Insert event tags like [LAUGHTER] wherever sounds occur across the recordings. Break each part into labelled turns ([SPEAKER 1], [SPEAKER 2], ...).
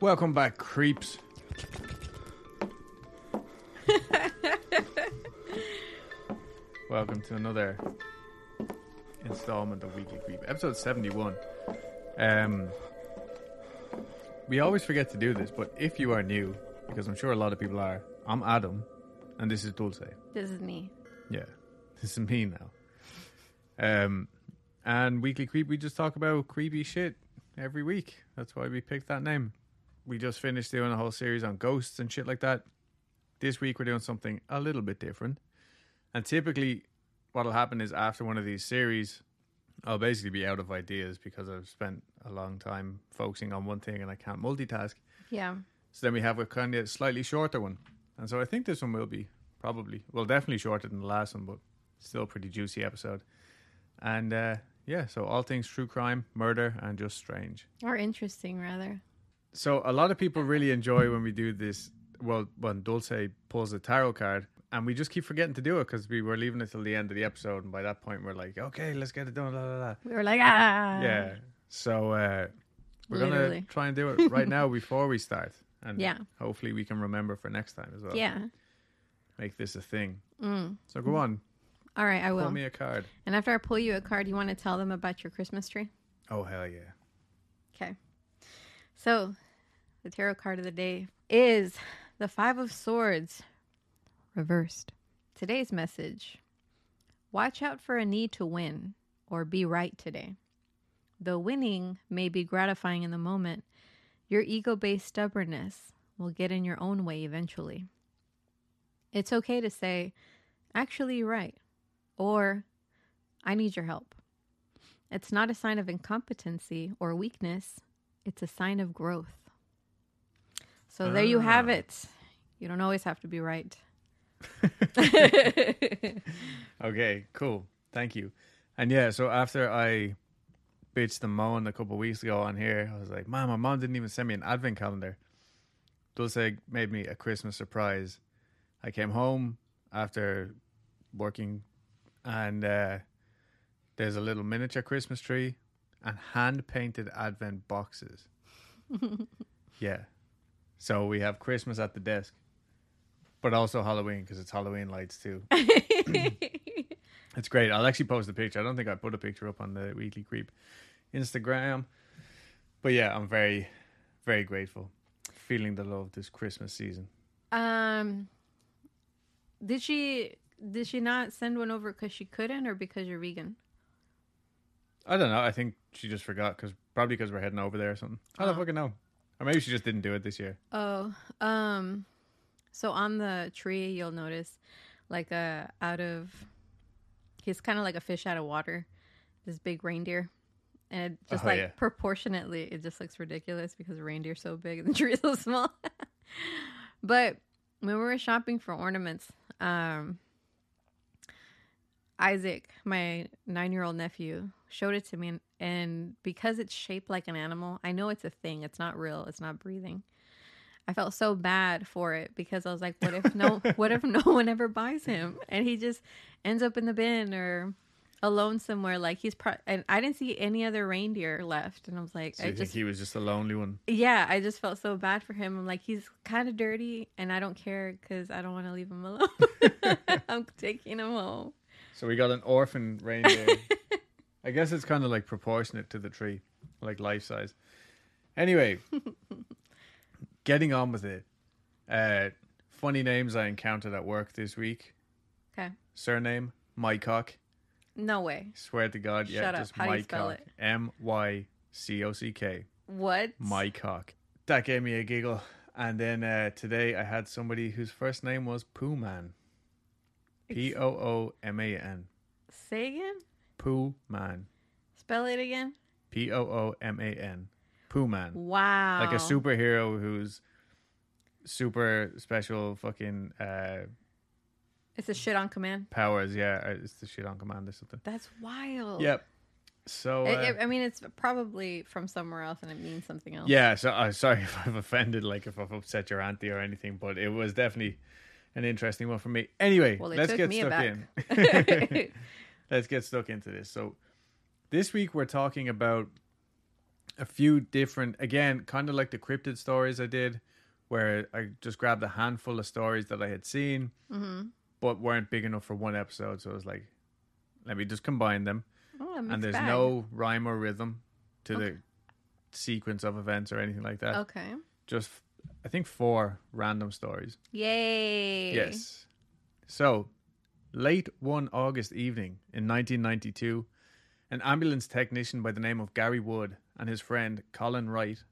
[SPEAKER 1] Welcome back, creeps. [LAUGHS] Welcome to another installment of Weekly Creep, episode 71. Um, we always forget to do this, but if you are new, because I'm sure a lot of people are, I'm Adam, and this is Dulce.
[SPEAKER 2] This is me.
[SPEAKER 1] Yeah, [LAUGHS] this is me now. Um, and Weekly Creep, we just talk about creepy shit every week. That's why we picked that name. We just finished doing a whole series on ghosts and shit like that. This week we're doing something a little bit different. And typically, what'll happen is after one of these series, I'll basically be out of ideas because I've spent a long time focusing on one thing and I can't multitask.
[SPEAKER 2] Yeah.
[SPEAKER 1] So then we have a kind of slightly shorter one. And so I think this one will be probably, well, definitely shorter than the last one, but still a pretty juicy episode. And uh, yeah, so all things true crime, murder, and just strange.
[SPEAKER 2] Or interesting, rather.
[SPEAKER 1] So a lot of people really enjoy when we do this. Well, when Dulce pulls the tarot card, and we just keep forgetting to do it because we were leaving it till the end of the episode, and by that point we're like, okay, let's get it done. La, la, la.
[SPEAKER 2] We were like, ah.
[SPEAKER 1] Yeah. So uh, we're
[SPEAKER 2] Literally.
[SPEAKER 1] gonna try and do it [LAUGHS] right now before we start, and
[SPEAKER 2] Yeah.
[SPEAKER 1] hopefully we can remember for next time as well.
[SPEAKER 2] Yeah.
[SPEAKER 1] Make this a thing.
[SPEAKER 2] Mm.
[SPEAKER 1] So go on,
[SPEAKER 2] All right, I will.
[SPEAKER 1] pull me a card.
[SPEAKER 2] And after I pull you a card, you want to tell them about your Christmas tree?
[SPEAKER 1] Oh hell yeah!
[SPEAKER 2] Okay. So, the tarot card of the day is the Five of Swords reversed. Today's message Watch out for a need to win or be right today. Though winning may be gratifying in the moment, your ego based stubbornness will get in your own way eventually. It's okay to say, actually, you're right, or I need your help. It's not a sign of incompetency or weakness, it's a sign of growth. So there you have
[SPEAKER 1] Ah.
[SPEAKER 2] it. You don't always have to be right. [LAUGHS]
[SPEAKER 1] Okay, cool. Thank you. And yeah, so after I bitched and moaned a couple of weeks ago on here, I was like, "Man, my mom didn't even send me an advent calendar." Dulce made me a Christmas surprise. I came home after working, and uh, there's a little miniature Christmas tree and hand painted advent boxes. [LAUGHS] yeah, so we have Christmas at the desk, but also Halloween because it's Halloween lights too. [LAUGHS] It's great. I'll actually post a picture. I don't think I put a picture up on the Weekly Creep Instagram. But yeah, I'm very, very grateful. Feeling the love this Christmas season.
[SPEAKER 2] um did she did she not send one over because she couldn't or because you're vegan?
[SPEAKER 1] I don't know. I think she just forgot because probably because we're heading over there or something. I don't
[SPEAKER 2] Oh.
[SPEAKER 1] fucking know. Or maybe she just didn't do it this year.
[SPEAKER 2] Oh, um, so on the tree, you'll notice like a out of he's kind of like a fish out of water, this big reindeer, and it just
[SPEAKER 1] Oh,
[SPEAKER 2] like
[SPEAKER 1] yeah.
[SPEAKER 2] proportionately, it just looks ridiculous because the reindeer's so big and the [LAUGHS] tree so small. but when we were shopping for ornaments, um, Isaac, my nine-year-old nephew, showed it to me, and, and because it's shaped like an animal, I know it's a thing. It's not real. It's not breathing. I felt so bad for it because I was like, what if no, [LAUGHS] what if no one ever buys him and he just ends up in the bin or alone somewhere? Like he's pro- and I didn't see any other reindeer left, and I was like,
[SPEAKER 1] So
[SPEAKER 2] I
[SPEAKER 1] think
[SPEAKER 2] just
[SPEAKER 1] he was just a lonely one?
[SPEAKER 2] yeah, I just felt so bad for him. I'm like, he's kind of dirty, and I don't care because I don't want to leave him alone. [LAUGHS] [LAUGHS] I'm taking him home.
[SPEAKER 1] So we got an orphan reindeer. I guess it's kind of like proportionate to the tree, like life size. Anyway, [LAUGHS] getting on with it. Uh, funny names I encountered at work this week.
[SPEAKER 2] Okay.
[SPEAKER 1] Surname Mycock.
[SPEAKER 2] No way.
[SPEAKER 1] Swear to God, yeah,
[SPEAKER 2] Shut up.
[SPEAKER 1] just
[SPEAKER 2] How do you spell
[SPEAKER 1] Mycock.
[SPEAKER 2] it?
[SPEAKER 1] M Y C O C K.
[SPEAKER 2] What?
[SPEAKER 1] Mycock. That gave me a giggle. And then uh, today I had somebody whose first name was Pooh Man. P O O M A N.
[SPEAKER 2] Say again.
[SPEAKER 1] Pooh Man.
[SPEAKER 2] Spell it again.
[SPEAKER 1] P O O M A N. Pooh Man.
[SPEAKER 2] Wow.
[SPEAKER 1] Like a superhero who's super special fucking uh,
[SPEAKER 2] It's a shit on command.
[SPEAKER 1] powers. Yeah, uh, it's the shit on command or something.
[SPEAKER 2] That's wild.
[SPEAKER 1] Yep. So
[SPEAKER 2] It-
[SPEAKER 1] uh,
[SPEAKER 2] it- I mean, it's probably from somewhere else, and it means something else.
[SPEAKER 1] yeah, so uh, sorry [LAUGHS] if I've offended, like if I've upset your auntie or anything, but it was definitely an interesting one for me. Anyway,
[SPEAKER 2] Well, it
[SPEAKER 1] let's
[SPEAKER 2] took
[SPEAKER 1] get
[SPEAKER 2] me
[SPEAKER 1] stuck
[SPEAKER 2] aback.
[SPEAKER 1] in. [LAUGHS] [LAUGHS] let's get stuck into this. So this week we're talking about a few different, again, kind of like the cryptid stories I did, where I just grabbed a handful of stories that I had seen,
[SPEAKER 2] Mm-hmm.
[SPEAKER 1] but weren't big enough for one episode. So I was like, let me just combine them.
[SPEAKER 2] Oh,
[SPEAKER 1] and there's
[SPEAKER 2] bag.
[SPEAKER 1] no rhyme or rhythm to
[SPEAKER 2] Okay.
[SPEAKER 1] the sequence of events or anything like that.
[SPEAKER 2] Okay.
[SPEAKER 1] Just, I think, four random stories.
[SPEAKER 2] Yay.
[SPEAKER 1] Yes. So, late one August evening in 1992, an ambulance technician by the name of Gary Wood and his friend Colin Wright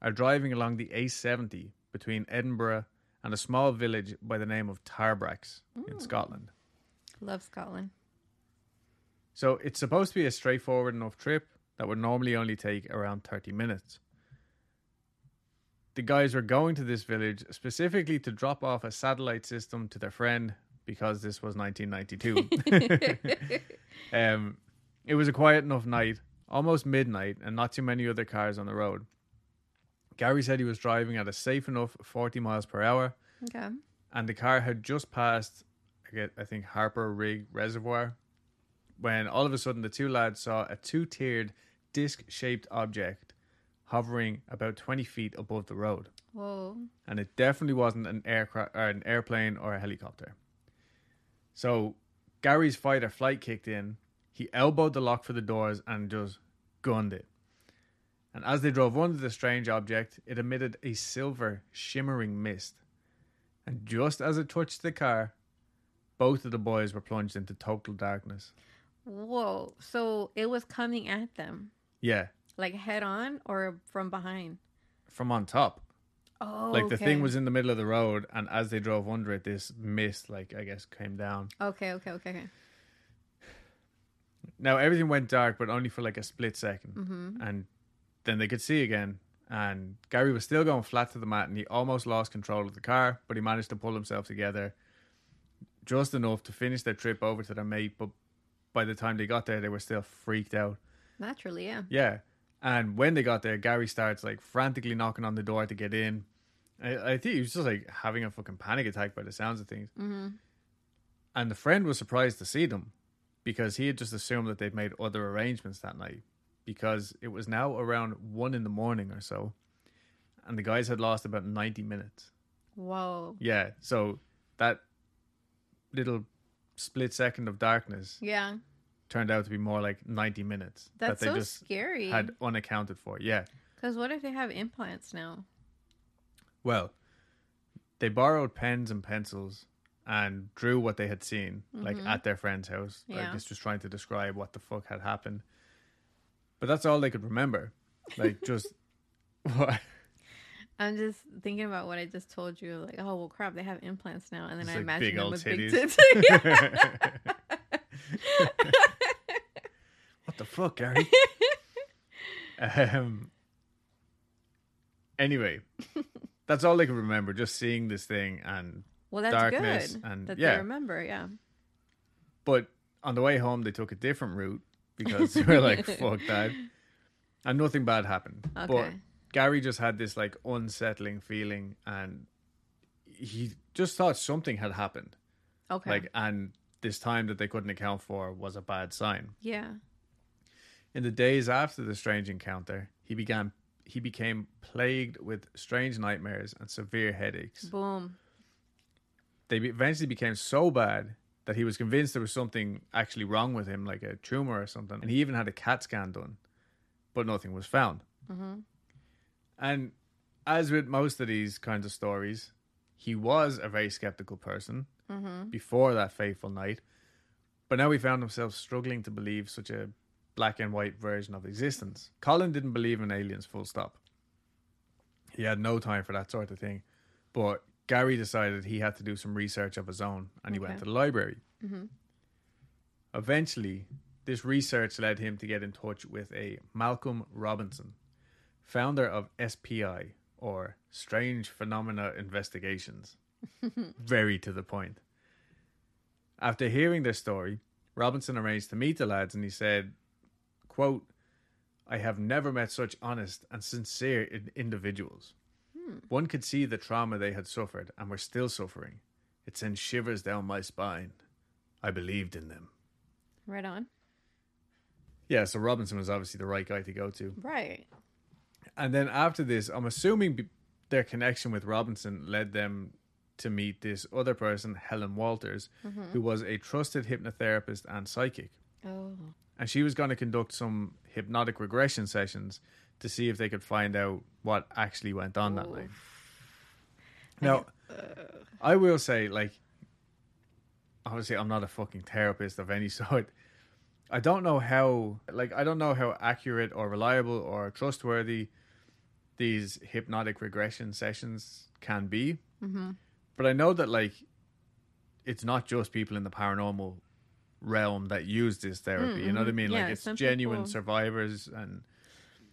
[SPEAKER 1] are driving along the A70 between Edinburgh and a small village by the name of Tarbrax in
[SPEAKER 2] Mm.
[SPEAKER 1] Scotland.
[SPEAKER 2] Love Scotland.
[SPEAKER 1] So, it's supposed to be a straightforward enough trip that would normally only take around 30 minutes. The guys were going to this village specifically to drop off a satellite system to their friend because this was 1992. [LAUGHS] [LAUGHS] um, it was a quiet enough night, almost midnight, and not too many other cars on the road. Gary said he was driving at a safe enough 40 miles per hour,
[SPEAKER 2] Okay.
[SPEAKER 1] and the car had just passed, I get- I think, Harper Rig Reservoir, when all of a sudden the two lads saw a two tiered disc shaped object hovering about 20 feet above the road.
[SPEAKER 2] Whoa.
[SPEAKER 1] And it definitely wasn't an aircraft or an airplane or a helicopter. So Gary's fight or flight kicked in. He elbowed the lock for the doors and just gunned it. And as they drove under the strange object, it emitted a silver, shimmering mist. And just as it touched the car, both of the boys were plunged into total darkness.
[SPEAKER 2] Whoa. So it was coming at them,
[SPEAKER 1] Yeah,
[SPEAKER 2] like head on or from behind?
[SPEAKER 1] from on top.
[SPEAKER 2] Oh,
[SPEAKER 1] like the
[SPEAKER 2] okay.
[SPEAKER 1] thing was in the middle of the road, and as they drove under it, this mist, like I guess, came down.
[SPEAKER 2] Okay, okay, okay, okay.
[SPEAKER 1] Now everything went dark, but only for like a split 2nd
[SPEAKER 2] Mm-hmm.
[SPEAKER 1] and then they could see again. And Gary was still going flat to the mat, and he almost lost control of the car, but he managed to pull himself together just enough to finish their trip over to their mate. But by the time they got there, they were still freaked out.
[SPEAKER 2] Naturally, yeah.
[SPEAKER 1] Yeah. And when they got there, Gary starts like frantically knocking on the door to get in. I, I think he was just like having a fucking panic attack by the sounds of things.
[SPEAKER 2] Mm-hmm.
[SPEAKER 1] And the friend was surprised to see them because he had just assumed that they'd made other arrangements that night because it was now around one in the morning or so. And the guys had lost about 90 minutes.
[SPEAKER 2] Whoa.
[SPEAKER 1] Yeah. So that little split second of darkness
[SPEAKER 2] Yeah.
[SPEAKER 1] turned out to be more like 90 minutes
[SPEAKER 2] That's
[SPEAKER 1] that they
[SPEAKER 2] so
[SPEAKER 1] just
[SPEAKER 2] scary.
[SPEAKER 1] had unaccounted for. Yeah.
[SPEAKER 2] Because what if they have implants now?
[SPEAKER 1] Well, they borrowed pens and pencils and drew what they had seen, like
[SPEAKER 2] Mhm.
[SPEAKER 1] at their friend's house. Like
[SPEAKER 2] Yeah.
[SPEAKER 1] it's just trying to describe what the fuck had happened. But that's all they could remember. Like [LAUGHS] just what
[SPEAKER 2] I'm just thinking about what I just told you. Like, oh well, crap, they have implants now, and then
[SPEAKER 1] Just,
[SPEAKER 2] I
[SPEAKER 1] like,
[SPEAKER 2] imagine
[SPEAKER 1] big
[SPEAKER 2] them with big tits. [LAUGHS]
[SPEAKER 1] what the fuck, Gary? [LAUGHS] um. Anyway, that's all they can remember. Just seeing this thing, and
[SPEAKER 2] well, that's
[SPEAKER 1] Darkness
[SPEAKER 2] good
[SPEAKER 1] and-
[SPEAKER 2] that
[SPEAKER 1] yeah.
[SPEAKER 2] they remember. Yeah.
[SPEAKER 1] but on the way home they took a different route because [LAUGHS] they were like, [LAUGHS] "Fuck that," and nothing bad happened. But Gary just had this like unsettling feeling, and he just thought something had happened.
[SPEAKER 2] Okay.
[SPEAKER 1] Like, and this time that they couldn't account for was a bad sign.
[SPEAKER 2] yeah.
[SPEAKER 1] In the days after the strange encounter, he began he became plagued with strange nightmares and severe headaches.
[SPEAKER 2] Boom.
[SPEAKER 1] They eventually became so bad that he was convinced there was something actually wrong with him, like a tumor or something. And he even had a CAT scan done, but nothing was found.
[SPEAKER 2] hmm
[SPEAKER 1] And as with most of these kinds of stories, he was a very skeptical person
[SPEAKER 2] hmm
[SPEAKER 1] before that fateful night. But now he found himself struggling to believe such a black and white version of existence. Colin didn't believe in aliens, full stop. He had no time for that sort of thing. But Gary decided he had to do some research of his own and he went to the library.
[SPEAKER 2] hmm
[SPEAKER 1] Eventually, this research led him to get in touch with a Malcolm Robinson, founder of SPI or Strange Phenomena Investigations. [LAUGHS] Very to the point. After hearing their story, Robinson arranged to meet the lads and he said, quote, I have never met such honest and sincere in- individuals. Hmm. One could see the trauma they had suffered and were still suffering. It sent shivers down my spine. I believed in them.
[SPEAKER 2] Right on.
[SPEAKER 1] Yeah, so Robinson was obviously the right guy to go to.
[SPEAKER 2] Right.
[SPEAKER 1] And then after this, I'm assuming their connection with Robinson led them to meet this other person, Helen Walters, mm-hmm. who was a trusted hypnotherapist and psychic.
[SPEAKER 2] Oh.
[SPEAKER 1] And she was going to conduct some hypnotic regression sessions to see if they could find out what actually went on that night. Now, I will say, like, obviously, I'm not a fucking therapist of any [LAUGHS] sort. I don't know how, like, I don't know how accurate or reliable or trustworthy these hypnotic regression sessions can be.
[SPEAKER 2] Mm-hmm.
[SPEAKER 1] But I know that, like, it's not just people in the paranormal realm that use this therapy. You know what I
[SPEAKER 2] mhm.
[SPEAKER 1] mean?
[SPEAKER 2] Yeah,
[SPEAKER 1] like, it's genuine
[SPEAKER 2] people-
[SPEAKER 1] survivors and.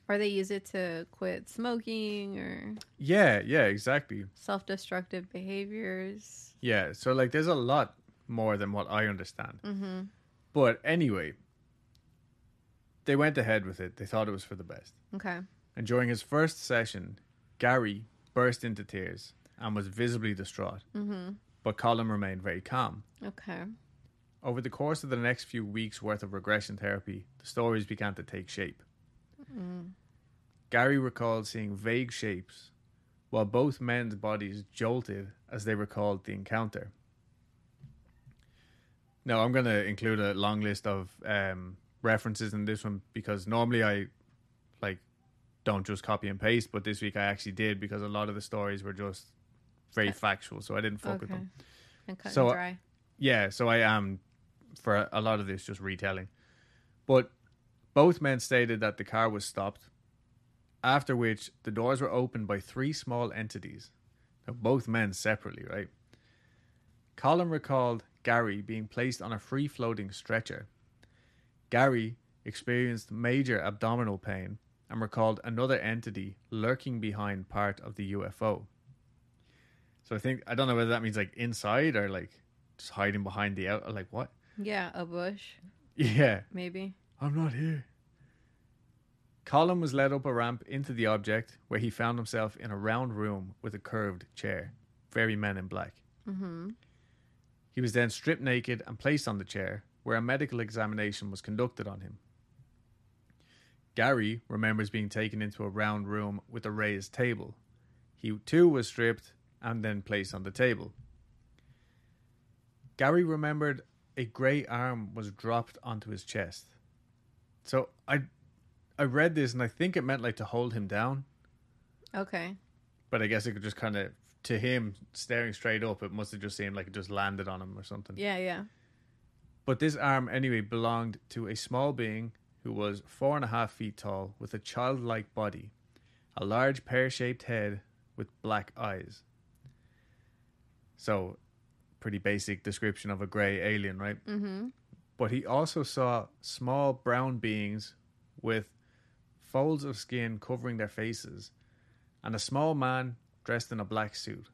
[SPEAKER 2] Or they use it to quit smoking or
[SPEAKER 1] Yeah, yeah, exactly.
[SPEAKER 2] self destructive behaviors.
[SPEAKER 1] Yeah, so like there's a lot more than what I understand.
[SPEAKER 2] Mm-hmm.
[SPEAKER 1] But anyway, they went ahead with it. They thought it was for the best.
[SPEAKER 2] Okay.
[SPEAKER 1] And during his first session, Gary burst into tears and was visibly distraught.
[SPEAKER 2] Mm-hmm.
[SPEAKER 1] But Colin remained very calm.
[SPEAKER 2] Okay.
[SPEAKER 1] Over the course of the next few weeks' worth of regression therapy, the stories began to take shape.
[SPEAKER 2] Mm.
[SPEAKER 1] Gary recalled seeing vague shapes, while both men's bodies jolted as they recalled the encounter. Now, I'm going to include a long list of um, references in this one because normally I like don't just copy and paste, but this week I actually did because a lot of the stories were just very factual, so I didn't fuck with them.
[SPEAKER 2] And cut
[SPEAKER 1] So,
[SPEAKER 2] and dry.
[SPEAKER 1] Yeah, so I am for a lot of this just retelling. But both men stated that the car was stopped, after which the doors were opened by three small entities. Now, both men separately, right? Colin recalled Gary being placed on a free floating stretcher. Gary experienced major abdominal pain and recalled another entity lurking behind part of the UFO. So I think I don't know whether that means like inside or like just hiding behind the out. Like what?
[SPEAKER 2] Yeah, a bush,
[SPEAKER 1] Yeah,
[SPEAKER 2] maybe.
[SPEAKER 1] I'm not here. Colin was led up a ramp into the object where he found himself in a round room with a curved chair. Very men in black.
[SPEAKER 2] Mm-hmm.
[SPEAKER 1] He was then stripped naked and placed on the chair, where a medical examination was conducted on him. Gary remembers being taken into a round room with a raised table. He too was stripped and then placed on the table. Gary remembered a grey arm was dropped onto his chest. So I I read this and I think it meant like to hold him down,
[SPEAKER 2] Okay.
[SPEAKER 1] but I guess it could just kind of to him staring straight up it must have just seemed like it just landed on him or something.
[SPEAKER 2] Yeah, yeah.
[SPEAKER 1] But this arm, anyway, belonged to a small being who was four and a half feet tall with a childlike body, a large pear shaped head with black eyes. So, pretty basic description of a grey alien, right?
[SPEAKER 2] Mm-hmm.
[SPEAKER 1] But he also saw small brown beings with folds of skin covering their faces and a small man dressed in a black suit.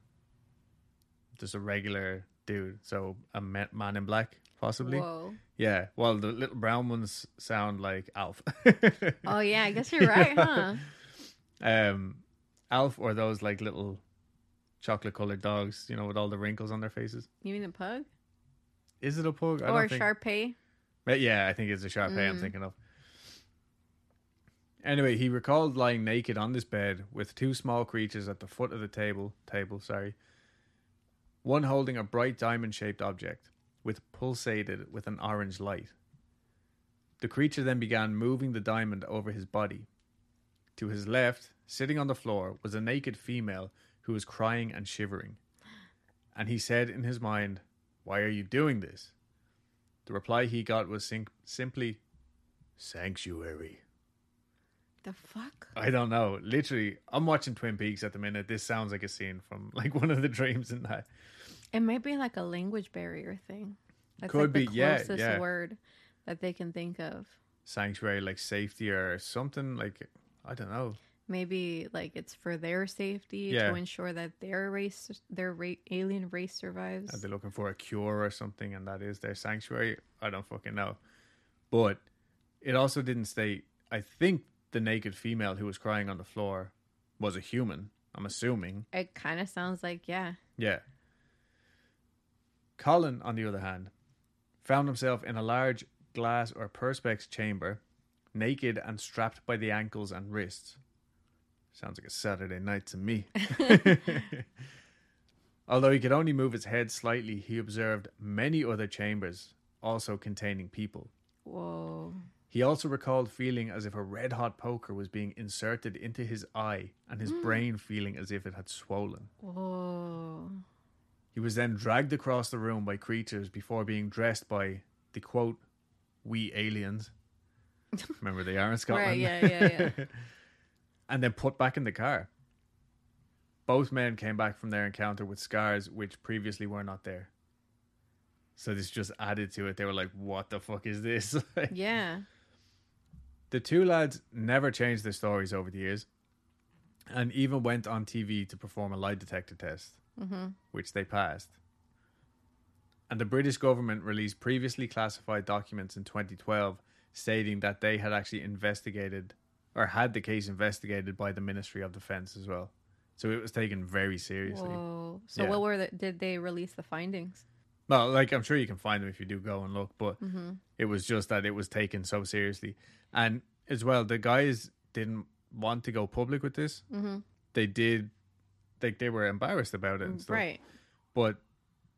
[SPEAKER 1] Just a regular dude. So, a man in black, possibly.
[SPEAKER 2] Whoa.
[SPEAKER 1] Yeah, well, the little brown ones sound like Alf.
[SPEAKER 2] Oh yeah, I guess you're [LAUGHS] right, huh?
[SPEAKER 1] um, Alf or those like little chocolate colored dogs, you know, with all the wrinkles on their faces.
[SPEAKER 2] You mean a pug
[SPEAKER 1] Is it a pug? I
[SPEAKER 2] or
[SPEAKER 1] don't think.
[SPEAKER 2] Sharpei?
[SPEAKER 1] But yeah, I think it's a Sharpei I'm
[SPEAKER 2] Mm.
[SPEAKER 1] thinking of. Anyway, he recalled lying naked on this bed with two small creatures at the foot of the table. Table, sorry. One holding a bright diamond-shaped object, with pulsated with an orange light. The creature then began moving the diamond over his body. To his left, sitting on the floor, was a naked female who was crying and shivering. And he said in his mind, "Why are you doing this?" The reply he got was sim- simply, Sanctuary.
[SPEAKER 2] The fuck?
[SPEAKER 1] I don't know. Literally, I'm watching Twin Peaks at the minute. This sounds like a scene from like [LAUGHS] one of the dreams in that.
[SPEAKER 2] It might be like a language barrier thing. That's
[SPEAKER 1] Could
[SPEAKER 2] like the
[SPEAKER 1] be, yeah,
[SPEAKER 2] closest
[SPEAKER 1] yeah.
[SPEAKER 2] word that they can think of.
[SPEAKER 1] Sanctuary, like safety or something. Like, I don't know.
[SPEAKER 2] Maybe like it's for their safety
[SPEAKER 1] Yeah.
[SPEAKER 2] to ensure that their race, their ra- alien race survives.
[SPEAKER 1] Are they looking for a cure or something and that is their sanctuary? I don't fucking know. But it also didn't state, I think the naked female who was crying on the floor was a human. I'm assuming.
[SPEAKER 2] It kind of sounds like yeah.
[SPEAKER 1] Yeah. Colin, on the other hand, found himself in a large glass or perspex chamber, naked and strapped by the ankles and wrists. Sounds like a Saturday night to me. [LAUGHS] Although he could only move his head slightly, he observed many other chambers, also containing people.
[SPEAKER 2] Whoa.
[SPEAKER 1] He also recalled feeling as if a red hot poker was being inserted into his eye and his mm. brain feeling as if it had swollen.
[SPEAKER 2] Whoa.
[SPEAKER 1] He was then dragged across the room by creatures before being dressed by the quote, wee aliens. [LAUGHS] Remember they are in Scotland.
[SPEAKER 2] Right, yeah, yeah, yeah. [LAUGHS]
[SPEAKER 1] and then put back in the car. Both men came back from their encounter with scars which previously were not there. So this just added to it. They were like, what the fuck is this? [LAUGHS]
[SPEAKER 2] Yeah.
[SPEAKER 1] The two lads never changed their stories over the years and even went on TV to perform a lie detector test,
[SPEAKER 2] Mm-hmm.
[SPEAKER 1] which they passed. And the British government released previously classified documents in 2012 stating that they had actually investigated or had the case investigated by the Ministry of Defense as well. So it was taken very seriously.
[SPEAKER 2] Whoa. So
[SPEAKER 1] Yeah.
[SPEAKER 2] what were the did they release the findings?
[SPEAKER 1] Well, like I'm sure you can find them if you do go and look, but
[SPEAKER 2] Mm-hmm.
[SPEAKER 1] it was just that it was taken so seriously. And as well, the guys didn't want to go public with this.
[SPEAKER 2] Mm-hmm.
[SPEAKER 1] They did, like they were embarrassed about it and stuff.
[SPEAKER 2] Right.
[SPEAKER 1] But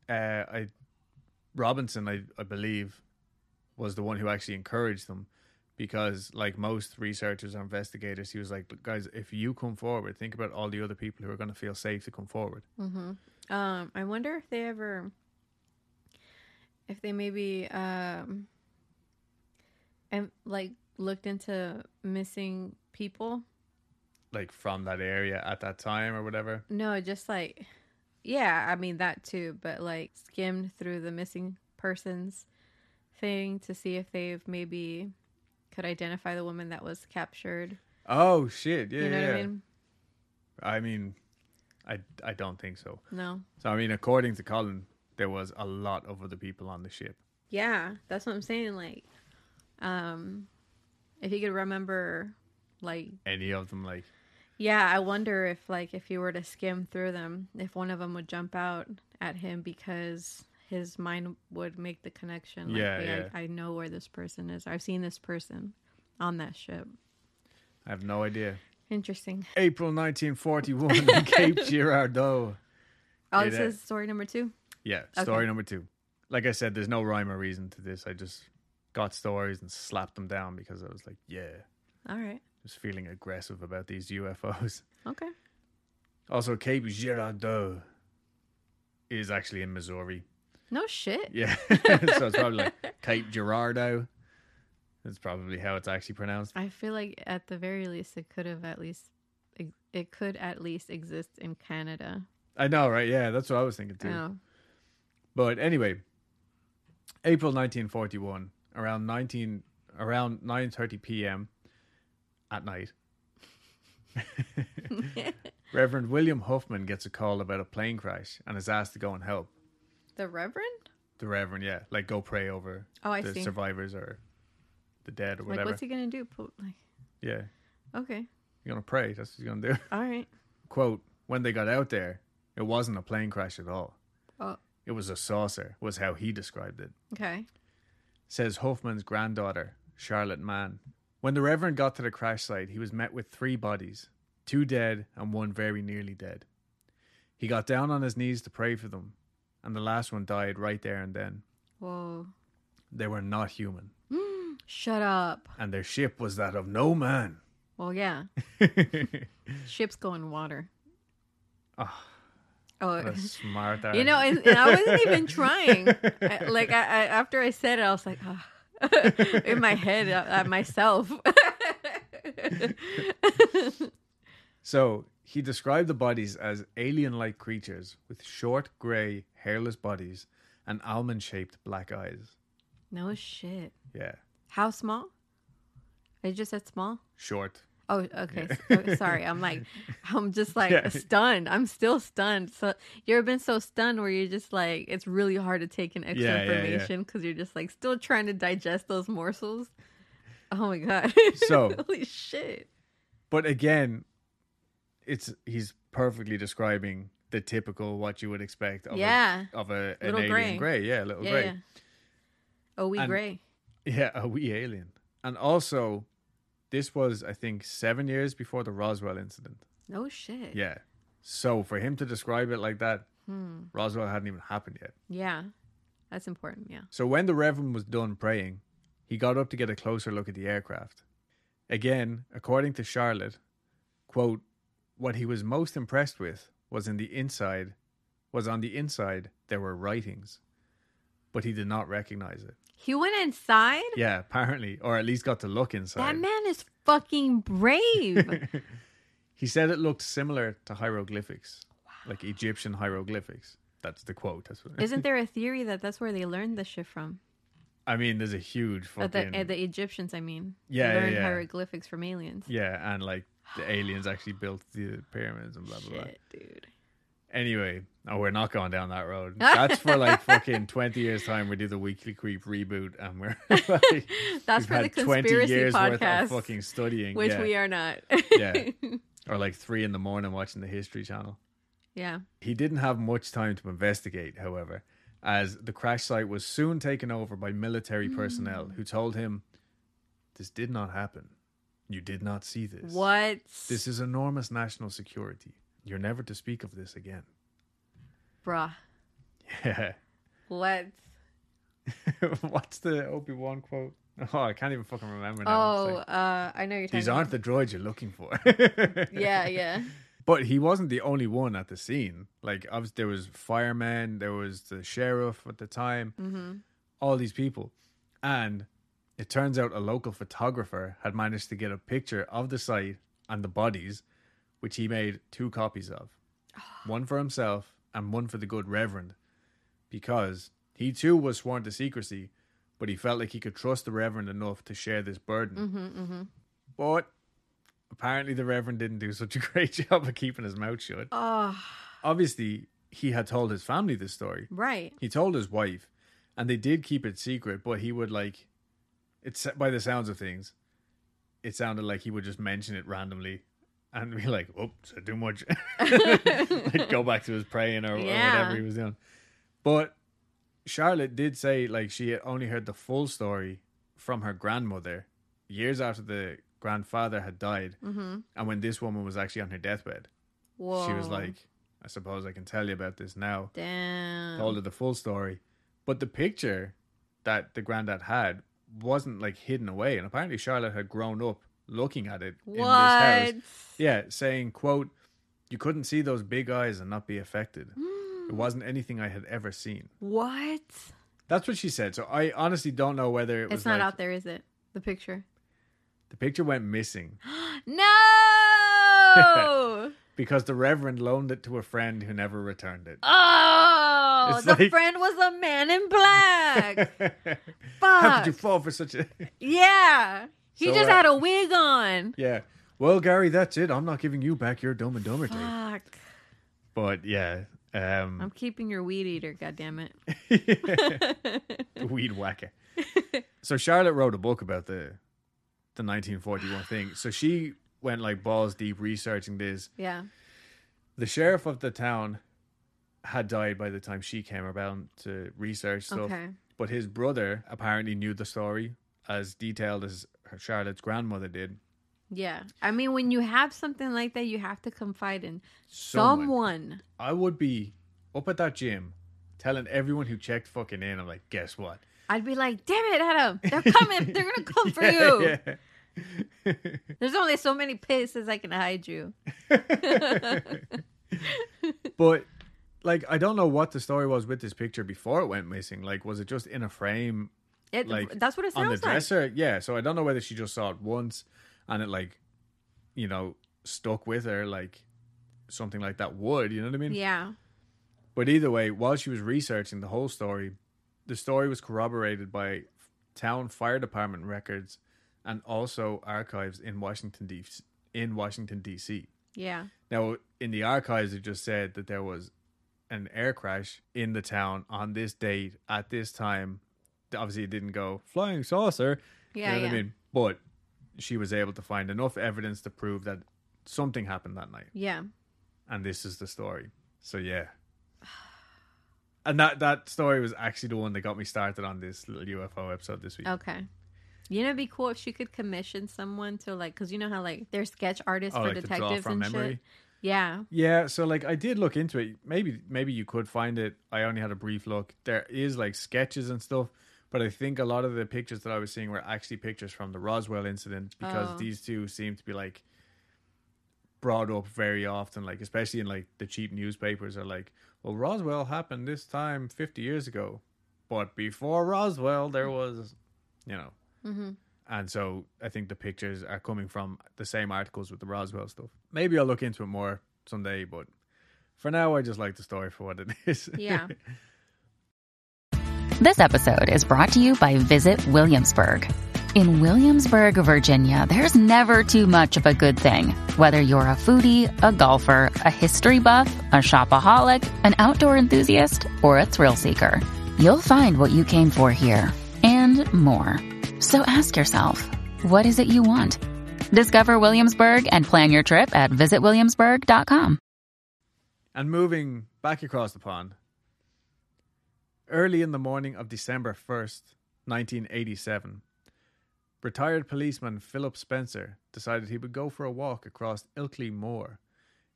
[SPEAKER 1] uh, I, Robinson, I, I believe, was the one who actually encouraged them, because like most researchers or investigators, he was like, "Look, guys, if you come forward, think about all the other people who are going to feel safe to come forward."
[SPEAKER 2] Mm-hmm. Um, I wonder if they ever, if they maybe um, and like looked into missing people.
[SPEAKER 1] Like from that area at that time or whatever.
[SPEAKER 2] No, just like, yeah, I mean that too, but like skimmed through the missing persons thing to see if they've maybe could identify the woman that was captured.
[SPEAKER 1] Oh shit! Yeah,
[SPEAKER 2] you know
[SPEAKER 1] yeah.
[SPEAKER 2] what I mean?
[SPEAKER 1] I mean, I I don't think so.
[SPEAKER 2] No.
[SPEAKER 1] So I mean, according to Colin, there was a lot of other people on the ship.
[SPEAKER 2] Yeah, that's what I'm saying. Like, um, if you could remember, like,
[SPEAKER 1] Any of them, like,
[SPEAKER 2] yeah, I wonder if, like, if you were to skim through them, if one of them would jump out at him because his mind would make the connection. Like,
[SPEAKER 1] Yeah, yeah.
[SPEAKER 2] I, I know where this person is. I've seen this person on that ship.
[SPEAKER 1] I have no idea.
[SPEAKER 2] Interesting. [LAUGHS]
[SPEAKER 1] April 1941 in Cape [LAUGHS] Girardeau.
[SPEAKER 2] Oh,
[SPEAKER 1] It,
[SPEAKER 2] this is story number two.
[SPEAKER 1] Yeah,
[SPEAKER 2] Okay.
[SPEAKER 1] story number two. Like I said, there's no rhyme or reason to this. I just got stories and slapped them down because I was like, yeah,
[SPEAKER 2] All right.
[SPEAKER 1] just feeling aggressive about these UFOs.
[SPEAKER 2] Okay.
[SPEAKER 1] Also, Cape Girardeau is actually in Missouri.
[SPEAKER 2] No shit.
[SPEAKER 1] Yeah, [LAUGHS] so it's probably like Cape Girardeau. That's probably how it's actually pronounced.
[SPEAKER 2] I feel like at the very least, it could have at least, it could at least exist in Canada.
[SPEAKER 1] I know, right? Yeah, that's what I was thinking too.
[SPEAKER 2] Oh.
[SPEAKER 1] But anyway, April 1941, around 19 around 9:30 p.m. at night. [LAUGHS] [LAUGHS] Reverend William Huffman gets a call about a plane crash and is asked to go and help.
[SPEAKER 2] The Reverend?
[SPEAKER 1] The Reverend, yeah, like go pray over
[SPEAKER 2] Oh, I
[SPEAKER 1] the
[SPEAKER 2] see.
[SPEAKER 1] survivors or the dead or
[SPEAKER 2] Like, what's he gonna do? Like,
[SPEAKER 1] yeah,
[SPEAKER 2] okay,
[SPEAKER 1] you're gonna pray. That's what he's gonna do. [LAUGHS]
[SPEAKER 2] all right.
[SPEAKER 1] Quote: When they got out there, it wasn't a plane crash at all.
[SPEAKER 2] Oh.
[SPEAKER 1] It was a saucer. Was how he described it.
[SPEAKER 2] Okay.
[SPEAKER 1] says Huffman's granddaughter, Charlotte Mann. When the Reverend got to the crash site, he was met with three bodies two dead and one very nearly dead. He got down on his knees to pray for them, and the last one died right there and then.
[SPEAKER 2] Whoa.
[SPEAKER 1] They were not human, [GASPS]
[SPEAKER 2] Shut up.
[SPEAKER 1] and their ship was that of no man.
[SPEAKER 2] Well, yeah. [LAUGHS] Ships go in water.
[SPEAKER 1] Ah,
[SPEAKER 2] Oh,
[SPEAKER 1] a smart [LAUGHS]
[SPEAKER 2] you know, and, and I wasn't even trying. I- like I, I, after I said it, I was like, oh. [LAUGHS] in my head uh, at myself.
[SPEAKER 1] So he described the bodies as alien like creatures with short, grey, hairless bodies and almond shaped black eyes.
[SPEAKER 2] no shit.
[SPEAKER 1] Yeah,
[SPEAKER 2] How small? I just said small.
[SPEAKER 1] short.
[SPEAKER 2] Oh, okay. So- sorry. I'm like, [LAUGHS] I'm just like
[SPEAKER 1] Yeah.
[SPEAKER 2] stunned. I'm still stunned. So you ever been so stunned where you're just like, it's really hard to take in extra
[SPEAKER 1] Yeah, yeah, yeah.
[SPEAKER 2] information because you're just like still trying to digest those morsels. Oh my god.
[SPEAKER 1] So- [LAUGHS]
[SPEAKER 2] holy shit.
[SPEAKER 1] But again, it's he's perfectly describing the typical what you would expect of
[SPEAKER 2] Yeah.
[SPEAKER 1] a, of a an
[SPEAKER 2] Little
[SPEAKER 1] alien
[SPEAKER 2] gray.
[SPEAKER 1] gray. Yeah, little
[SPEAKER 2] Yeah,
[SPEAKER 1] gray.
[SPEAKER 2] yeah. Oh, we
[SPEAKER 1] And-
[SPEAKER 2] gray.
[SPEAKER 1] Yeah, a wee alien. And also, this was, I think, seven years before the Roswell incident.
[SPEAKER 2] No shit.
[SPEAKER 1] Yeah. So for him to describe it like that,
[SPEAKER 2] Hmm.
[SPEAKER 1] Roswell hadn't even happened yet.
[SPEAKER 2] Yeah. That's important. Yeah.
[SPEAKER 1] So when the Reverend was done praying, he got up to get a closer look at the aircraft. Again, according to Charlotte, quote, what he was most impressed with was in the inside was on the inside there were writings. But he did not recognize it.
[SPEAKER 2] He went inside?
[SPEAKER 1] Yeah, apparently, or at least got to look inside That
[SPEAKER 2] man is fucking brave. [LAUGHS]
[SPEAKER 1] he said it looked similar to hieroglyphics, like Egyptian hieroglyphics. That's the quote. That's what.
[SPEAKER 2] Isn't [LAUGHS] there a theory that that's where they learned this shit from?
[SPEAKER 1] I mean, there's a huge
[SPEAKER 2] Uh,
[SPEAKER 1] fucking
[SPEAKER 2] the, uh, the Egyptians, I mean.
[SPEAKER 1] Yeah, yeah,
[SPEAKER 2] learned
[SPEAKER 1] yeah.
[SPEAKER 2] hieroglyphics from aliens.
[SPEAKER 1] yeah, and like the aliens actually built the pyramids and blah blah blah.
[SPEAKER 2] Shit, dude.
[SPEAKER 1] Anyway, oh, we're not going down that road. [LAUGHS] That's for like fucking twenty years time. We do the weekly creep reboot, and we're [LAUGHS] like, [LAUGHS]
[SPEAKER 2] That's for the conspiracy
[SPEAKER 1] years worth
[SPEAKER 2] podcast,
[SPEAKER 1] of fucking studying,
[SPEAKER 2] which
[SPEAKER 1] yeah.
[SPEAKER 2] we are not.
[SPEAKER 1] Yeah. or like three in the morning watching the History Channel.
[SPEAKER 2] yeah.
[SPEAKER 1] He didn't have much time to investigate, however, as the crash site was soon taken over by military personnel mm. who told him, "This did not happen. You did not see this.
[SPEAKER 2] What?
[SPEAKER 1] This is enormous national security. You're never to speak of this again."
[SPEAKER 2] Bruh.
[SPEAKER 1] Yeah.
[SPEAKER 2] What? [LAUGHS]
[SPEAKER 1] What's the Obi Wan quote? Oh, I can't even fucking remember now.
[SPEAKER 2] Oh,
[SPEAKER 1] like,
[SPEAKER 2] uh, I know you're talking
[SPEAKER 1] These aren't the droids you're looking for. [LAUGHS]
[SPEAKER 2] Yeah, yeah. [LAUGHS]
[SPEAKER 1] But he wasn't the only one at the scene. Like, obviously, there was firemen, there was the sheriff at the time,
[SPEAKER 2] Mm-hmm.
[SPEAKER 1] all these people. And it turns out a local photographer had managed to get a picture of the site and the bodies, which he made two copies of one for himself and one for the good reverend, because he too was sworn to secrecy, but he felt like he could trust the reverend enough to share this burden.
[SPEAKER 2] Mm-hmm, mm-hmm.
[SPEAKER 1] But apparently, the reverend didn't do [LAUGHS] such a great job of keeping his mouth shut.
[SPEAKER 2] Oh,
[SPEAKER 1] Obviously, he had told his family this story.
[SPEAKER 2] right.
[SPEAKER 1] He told his wife, and they did keep it secret. But he would like, it's by the sounds of things, it sounded like he would just mention it randomly, and be like, "Oops, I too much." [LAUGHS] like go back to his praying or, or whatever he was doing. But Charlotte did say like she had only heard the full story from her grandmother years after the grandfather had died,
[SPEAKER 2] Mm-hmm.
[SPEAKER 1] and when this woman was actually on her deathbed,
[SPEAKER 2] Whoa.
[SPEAKER 1] she was like, "I suppose I can tell you about this now."
[SPEAKER 2] damn.
[SPEAKER 1] told her the full story. But the picture that the granddad had wasn't like hidden away, and apparently Charlotte had grown up looking at it in this
[SPEAKER 2] What?
[SPEAKER 1] house. Yeah, saying, "quote You couldn't see those big eyes and not be affected. It hmm. wasn't anything I had ever seen."
[SPEAKER 2] What?
[SPEAKER 1] That's what she said. So I honestly don't know whether it was
[SPEAKER 2] It's not
[SPEAKER 1] like
[SPEAKER 2] out there, is it? The picture.
[SPEAKER 1] the picture went missing [GASPS]
[SPEAKER 2] No. [LAUGHS]
[SPEAKER 1] because the Reverend loaned it to a friend who never returned it.
[SPEAKER 2] oh,
[SPEAKER 1] It's
[SPEAKER 2] the
[SPEAKER 1] like-
[SPEAKER 2] friend was a man in black. Fuck. [LAUGHS]
[SPEAKER 1] How could you
[SPEAKER 2] Fuck.
[SPEAKER 1] fall for such a? [LAUGHS]
[SPEAKER 2] yeah. He
[SPEAKER 1] So,
[SPEAKER 2] just
[SPEAKER 1] uh,
[SPEAKER 2] had a wig on.
[SPEAKER 1] yeah. Well, Gary, that's it. I'm not giving you back your Dumb and Dumber tape.
[SPEAKER 2] Fuck.
[SPEAKER 1] But yeah, um,
[SPEAKER 2] I'm keeping your weed eater, goddammit. [LAUGHS]
[SPEAKER 1] the weed whacker. so Charlotte wrote a book about the the 1941 [SIGHS] thing. So she went like balls deep researching this.
[SPEAKER 2] yeah.
[SPEAKER 1] The sheriff of the town had died by the time she came around to research stuff.
[SPEAKER 2] Okay.
[SPEAKER 1] But his brother apparently knew the story as detailed as Charlotte's grandmother did.
[SPEAKER 2] Yeah. I mean, when you have something like that, you have to confide in
[SPEAKER 1] Someone.
[SPEAKER 2] someone.
[SPEAKER 1] I would be up at that gym telling everyone who checked fucking in, I'm like, guess what?
[SPEAKER 2] I'd be like, damn it, Adam. They're [LAUGHS] coming. They're going to come for you.
[SPEAKER 1] Yeah.
[SPEAKER 2] There's only so many places I can hide you. [LAUGHS] [LAUGHS]
[SPEAKER 1] But like, I don't know what the story was with this picture before it went missing. Like, was it just in a frame
[SPEAKER 2] It,
[SPEAKER 1] Like,
[SPEAKER 2] that's what it sounds
[SPEAKER 1] on the
[SPEAKER 2] sounds like.
[SPEAKER 1] dresser? Yeah. So I don't know whether she just saw it once and it like, you know, stuck with her like something like that would. You know what I mean?
[SPEAKER 2] Yeah.
[SPEAKER 1] But either way, while she was researching the whole story, the story was corroborated by town fire department records and also archives in Washington D.C. in Washington D.C.
[SPEAKER 2] Yeah.
[SPEAKER 1] Now, in the archives, it just said that there was an air crash in the town on this date at this time. Obviously, it didn't go flying saucer.
[SPEAKER 2] Yeah.
[SPEAKER 1] you know
[SPEAKER 2] yeah.
[SPEAKER 1] what I mean? But she was able to find enough evidence to prove that something happened that night,
[SPEAKER 2] Yeah.
[SPEAKER 1] and this is the story. So yeah, [SIGHS] and that that story was actually the one that got me started on this little UFO episode this week.
[SPEAKER 2] Okay. You know, it'd be cool if she could commission someone to like, because you know how like they're sketch artists
[SPEAKER 1] Oh,
[SPEAKER 2] for
[SPEAKER 1] like
[SPEAKER 2] detectives and
[SPEAKER 1] memory.
[SPEAKER 2] shit. Yeah.
[SPEAKER 1] Yeah, so like I did look into it. Maybe maybe you could find it. I only had a brief look. There is like sketches and stuff, but I think a lot of the pictures that I was seeing were actually pictures from the Roswell incident because
[SPEAKER 2] Oh.
[SPEAKER 1] these two seem to be like brought up very often, like especially in like the cheap newspapers are like, well, Roswell happened this time 50 years ago, but before Roswell there was, you know.
[SPEAKER 2] Mm-hmm.
[SPEAKER 1] And so I think the pictures are coming from the same articles with the Roswell stuff. Maybe I'll look into it more someday, but for now, I just like the story for what it [LAUGHS] is.
[SPEAKER 2] Yeah.
[SPEAKER 3] This episode is brought to you by Visit Williamsburg. In Williamsburg, Virginia, there's never too much of a good thing. Whether you're a foodie, a golfer, a history buff, a shopaholic, an outdoor enthusiast, or a thrill seeker, you'll find what you came for here and more. So ask yourself, what is it you want? Discover Williamsburg and plan your trip at visitwilliamsburg.com.
[SPEAKER 1] and moving back across the pond, early in the morning of December 1st, 1987, retired policeman Philip Spencer decided he would go for a walk across Ilkley Moor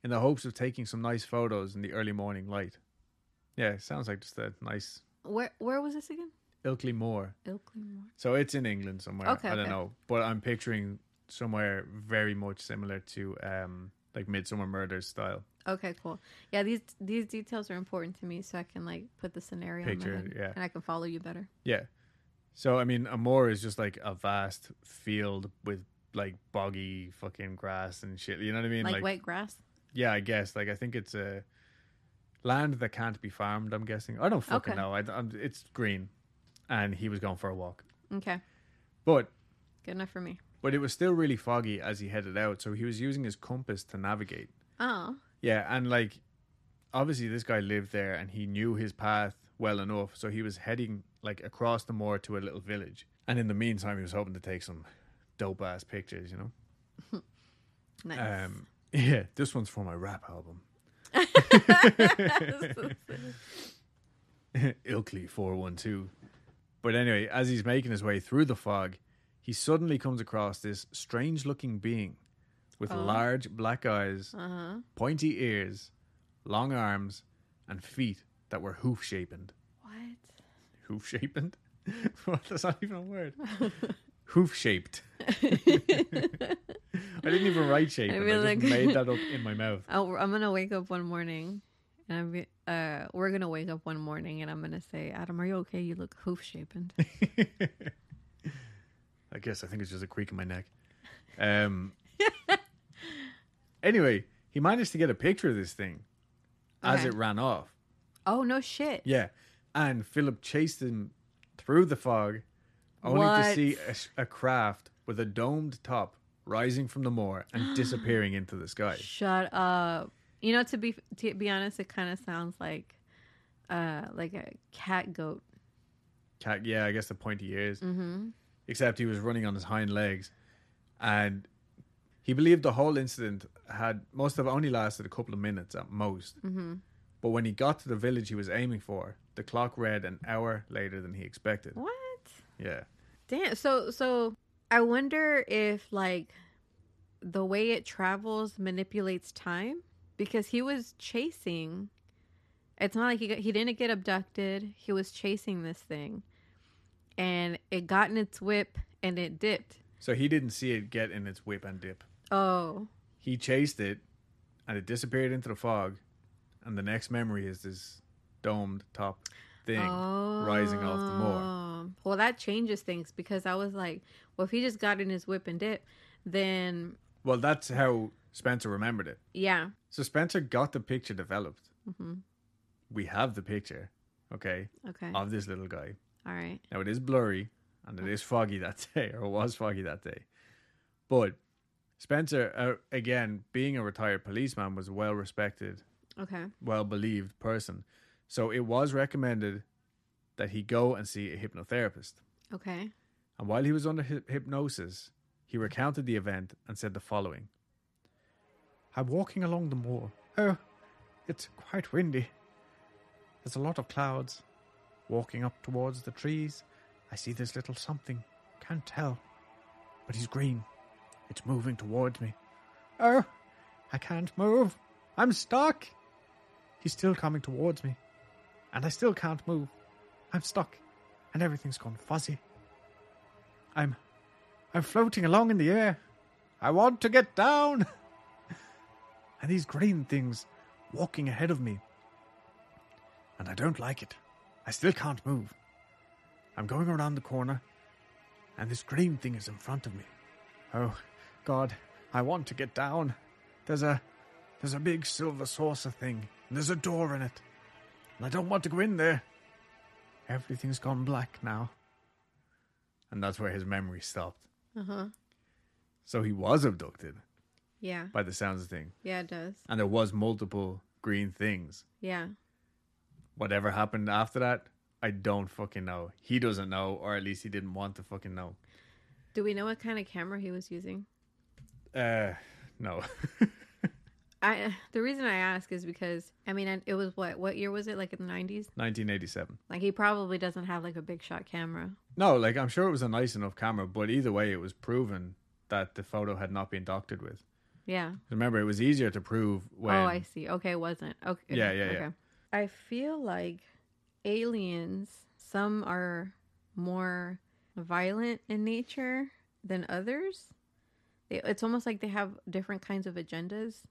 [SPEAKER 1] in the hopes of taking some nice photos in the early morning light. Yeah, sounds like just a nice
[SPEAKER 2] Where Where was this again?
[SPEAKER 1] Ilkley Moor.
[SPEAKER 2] Ilkley Moor.
[SPEAKER 1] So it's in England somewhere.
[SPEAKER 2] Okay,
[SPEAKER 1] I don't
[SPEAKER 2] okay.
[SPEAKER 1] know, but I'm picturing somewhere very much similar to um like Midsomer Murders style
[SPEAKER 2] Okay, cool. Yeah, these these details are important to me, so I can like put the scenario
[SPEAKER 1] Picture,
[SPEAKER 2] in
[SPEAKER 1] yeah.
[SPEAKER 2] and I can follow you better.
[SPEAKER 1] Yeah. So I mean, a moor is just like a vast field with like boggy fucking grass and shit. You know what I mean?
[SPEAKER 2] like, wet grass.
[SPEAKER 1] yeah, I guess. Like I think it's a land that can't be farmed. I'm guessing. I don't fucking
[SPEAKER 2] Okay.
[SPEAKER 1] know. I, I'm, it's green, and he was going for a walk,
[SPEAKER 2] Okay,
[SPEAKER 1] but
[SPEAKER 2] good enough for me.
[SPEAKER 1] but it was still really foggy as he headed out. So he was using his compass to navigate.
[SPEAKER 2] Oh,
[SPEAKER 1] Yeah, and like obviously this guy lived there and he knew his path well enough, so he was heading like across the moor to a little village. And in the meantime, he was hoping to take some dope ass pictures, you know. [LAUGHS]
[SPEAKER 2] nice.
[SPEAKER 1] Um, yeah, this one's for my rap album. [LAUGHS] [LAUGHS] Ilkley 412. But anyway, as he's making his way through the fog, he suddenly comes across this strange looking being with
[SPEAKER 2] Oh.
[SPEAKER 1] large black eyes,
[SPEAKER 2] uh huh.
[SPEAKER 1] pointy ears, long arms, and feet that were hoof shaped.
[SPEAKER 2] What?
[SPEAKER 1] Hoof shaped? [LAUGHS] what? That's not even a word. [LAUGHS] hoof shaped. [LAUGHS] I didn't even write shapen. I,
[SPEAKER 2] I
[SPEAKER 1] just
[SPEAKER 2] like-
[SPEAKER 1] made that up in my mouth.
[SPEAKER 2] Oh, I'm gonna wake up one morning, and I'm uh, we're gonna wake up one morning, and I'm gonna say, Adam, are you okay? You look hoof shapen. [LAUGHS]
[SPEAKER 1] I guess I think it's just a creak in my neck. Um. [LAUGHS] anyway, he managed to get a picture of this thing as
[SPEAKER 2] Okay.
[SPEAKER 1] it ran off.
[SPEAKER 2] oh no shit.
[SPEAKER 1] Yeah, and Philip chased him through the fog, only to see a, a craft with a domed top rising from the moor and disappearing into the sky.
[SPEAKER 2] Shut up. You know, to be to be honest, it kind of sounds like, uh, like a cat goat.
[SPEAKER 1] Cat, yeah, I guess the pointy ears.
[SPEAKER 2] Mm-hmm.
[SPEAKER 1] Except he was running on his hind legs, and he believed the whole incident had must have only lasted a couple of minutes at most.
[SPEAKER 2] Mm-hmm.
[SPEAKER 1] But when he got to the village he was aiming for, the clock read an hour later than he expected.
[SPEAKER 2] What?
[SPEAKER 1] Yeah.
[SPEAKER 2] Damn. So so I wonder if like the way it travels manipulates time because he was chasing. It's not like he got, he didn't get abducted. He was chasing this thing, and it got in its whip and it dipped.
[SPEAKER 1] So he didn't see it get in its whip and dip.
[SPEAKER 2] Oh,
[SPEAKER 1] He chased it, and it disappeared into the fog. And the next memory is this domed top thing oh. rising off the moor.
[SPEAKER 2] Oh. Well, that changes things because I was like, well, if he just got in his whip and dip, then
[SPEAKER 1] Well, that's how Spencer remembered it.
[SPEAKER 2] yeah.
[SPEAKER 1] So Spencer got the picture developed.
[SPEAKER 2] hmm
[SPEAKER 1] We have the picture, okay,
[SPEAKER 2] Okay.
[SPEAKER 1] of this little guy.
[SPEAKER 2] All right.
[SPEAKER 1] Now it is blurry and it is foggy that [LAUGHS] day, or was foggy that day. But Spencer, uh, again, being a retired policeman, was a well respected,
[SPEAKER 2] Okay.
[SPEAKER 1] well believed person. So it was recommended that he go and see a hypnotherapist.
[SPEAKER 2] Okay.
[SPEAKER 1] And while he was under hy- hypnosis, he recounted the event and said the following I'm walking along the moor. Oh, it's quite windy. There's a lot of clouds. Walking up towards the trees, I see this little something can't tell. But he's green. It's moving towards me. Oh, I can't move. I'm stuck. He's still coming towards me. And I still can't move. I'm stuck. And everything's gone fuzzy. I'm. I'm floating along in the air. I want to get down. [LAUGHS] and these green things walking ahead of me. And I don't like it. I still can't move. I'm going around the corner, and this green thing is in front of me. Oh, God, I want to get down. There's a there's a big silver saucer thing, and there's a door in it. And I don't want to go in there. Everything's gone black now. And that's where his memory stopped.
[SPEAKER 2] Uh huh.
[SPEAKER 1] So he was abducted
[SPEAKER 2] Yeah.
[SPEAKER 1] by the sounds of thing.
[SPEAKER 2] Yeah, it does.
[SPEAKER 1] And there was multiple green things.
[SPEAKER 2] Yeah.
[SPEAKER 1] Whatever happened after that, I don't fucking know. He doesn't know, or at least he didn't want to fucking know.
[SPEAKER 2] Do we know what kind of camera he was using?
[SPEAKER 1] Uh, no. [LAUGHS]
[SPEAKER 2] I the reason I ask is because I mean it was what what year was it like in the nineties?
[SPEAKER 1] 1987.
[SPEAKER 2] Like he probably doesn't have like a big shot camera.
[SPEAKER 1] No, like I'm sure it was a nice enough camera, but either way, it was proven that the photo had not been doctored with.
[SPEAKER 2] Yeah.
[SPEAKER 1] Remember, it was easier to prove oh, when.
[SPEAKER 2] Oh, I see. Okay, it wasn't. Okay.
[SPEAKER 1] Yeah, yeah, yeah.
[SPEAKER 2] okay. I feel like aliens. Some are more violent in nature than others. They, it's almost like they have different kinds of agendas.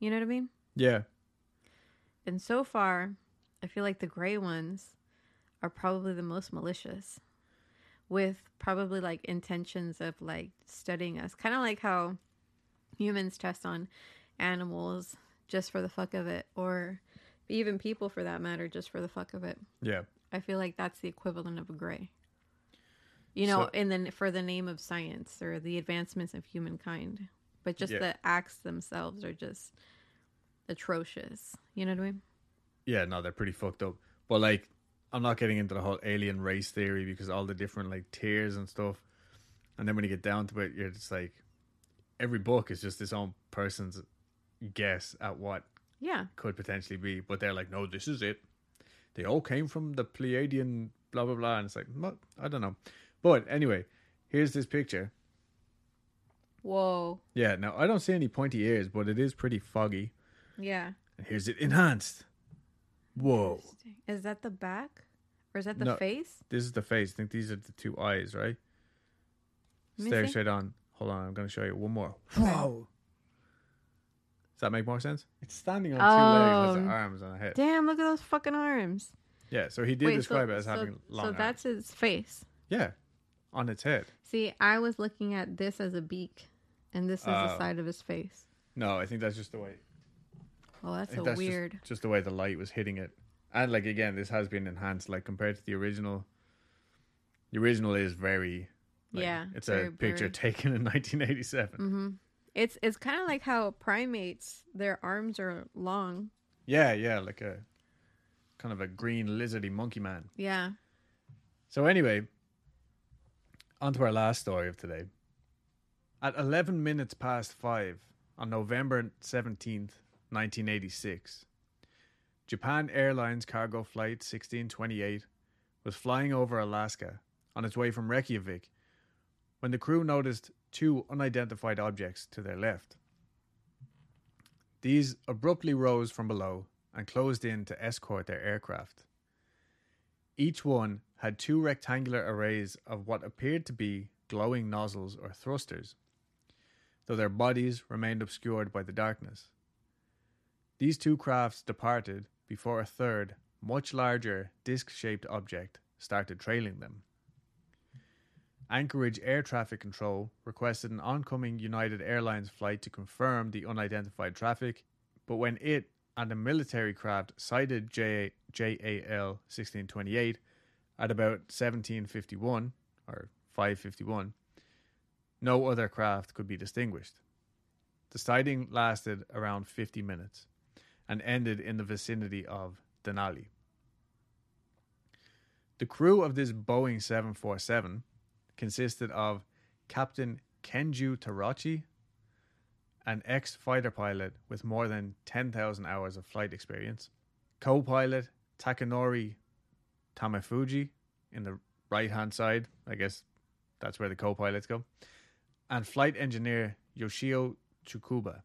[SPEAKER 2] You know what I mean?
[SPEAKER 1] Yeah,
[SPEAKER 2] And so far, I feel like the gray ones are probably the most malicious, with probably like intentions of like studying us. Kind of like how humans test on animals just for the fuck of it, or even people for that matter, just for the fuck of it.
[SPEAKER 1] yeah,
[SPEAKER 2] I feel like that's the equivalent of a gray. You know,
[SPEAKER 1] So-
[SPEAKER 2] in the for the name of science or the advancements of humankind, but just
[SPEAKER 1] Yeah.
[SPEAKER 2] the acts themselves are just atrocious. You know what I mean?
[SPEAKER 1] yeah. No, they're pretty fucked up. But like, I'm not getting into the whole alien race theory because all the different like tiers and stuff. And then when you get down to it, you're just like, every book is just this own person's guess at what
[SPEAKER 2] Yeah.
[SPEAKER 1] could potentially be. But they're like, no, this is it. They all came from the Pleiadian blah blah blah. And it's like, what? I don't know. But anyway, here's this picture.
[SPEAKER 2] Whoa.
[SPEAKER 1] Yeah, now I don't see any pointy ears, but it is pretty foggy.
[SPEAKER 2] Yeah.
[SPEAKER 1] And here's it enhanced. Whoa.
[SPEAKER 2] Is that the back? Or is that the
[SPEAKER 1] No.
[SPEAKER 2] face?
[SPEAKER 1] This is the face. I think these are the two eyes, right? Stare straight on. Hold on, I'm going to show you one more. Whoa. Does that make more sense? It's standing on two legs with
[SPEAKER 2] Oh.
[SPEAKER 1] arms on a head.
[SPEAKER 2] Damn, look at those fucking arms.
[SPEAKER 1] Yeah, so he did
[SPEAKER 2] Wait,
[SPEAKER 1] describe
[SPEAKER 2] so,
[SPEAKER 1] it as
[SPEAKER 2] so-
[SPEAKER 1] having long
[SPEAKER 2] So
[SPEAKER 1] arms.
[SPEAKER 2] that's his face.
[SPEAKER 1] Yeah, on its head.
[SPEAKER 2] See, I was looking at this as a beak, and this is the
[SPEAKER 1] Oh.
[SPEAKER 2] side of his face.
[SPEAKER 1] No, I think that's just the way.
[SPEAKER 2] Oh, that's
[SPEAKER 1] think
[SPEAKER 2] so
[SPEAKER 1] that's just-
[SPEAKER 2] weird.
[SPEAKER 1] Just, the way the light was hitting it, and like again, this has been enhanced. Like compared to the original, the original is very. Like,
[SPEAKER 2] Yeah,
[SPEAKER 1] it's
[SPEAKER 2] very
[SPEAKER 1] a picture taken in [LAUGHS] 1987.
[SPEAKER 2] hmm It's it's kind of like how primates, their arms are long.
[SPEAKER 1] Yeah, yeah, like a kind of a green lizardy monkey man.
[SPEAKER 2] Yeah.
[SPEAKER 1] So anyway, on to our last story of today. At 11 minutes past 5 on November 17th, 1986, Japan Airlines cargo flight 1628 was flying over Alaska on its way from Reykjavik when the crew noticed two unidentified objects to their left. These abruptly rose from below and closed in to escort their aircraft. Each one had two rectangular arrays of what appeared to be glowing nozzles or thrusters, though their bodies remained obscured by the darkness. These two crafts departed before a third, much larger, disc shaped object started trailing them. Anchorage Air Traffic Control requested an oncoming United Airlines flight to confirm the unidentified traffic, but when it and a military craft sighted J- JAL 1628 at about 1751 or 551, no other craft could be distinguished. The sighting lasted around 50 minutes and ended in the vicinity of Denali. The crew of this Boeing 747 consisted of Captain Kenju Tarachi, an ex fighter pilot with more than 10,000 hours of flight experience, co pilot Takanori Tamafuji in the right hand side, I guess That's where the co pilots go. And flight engineer Yoshio Tsukuba.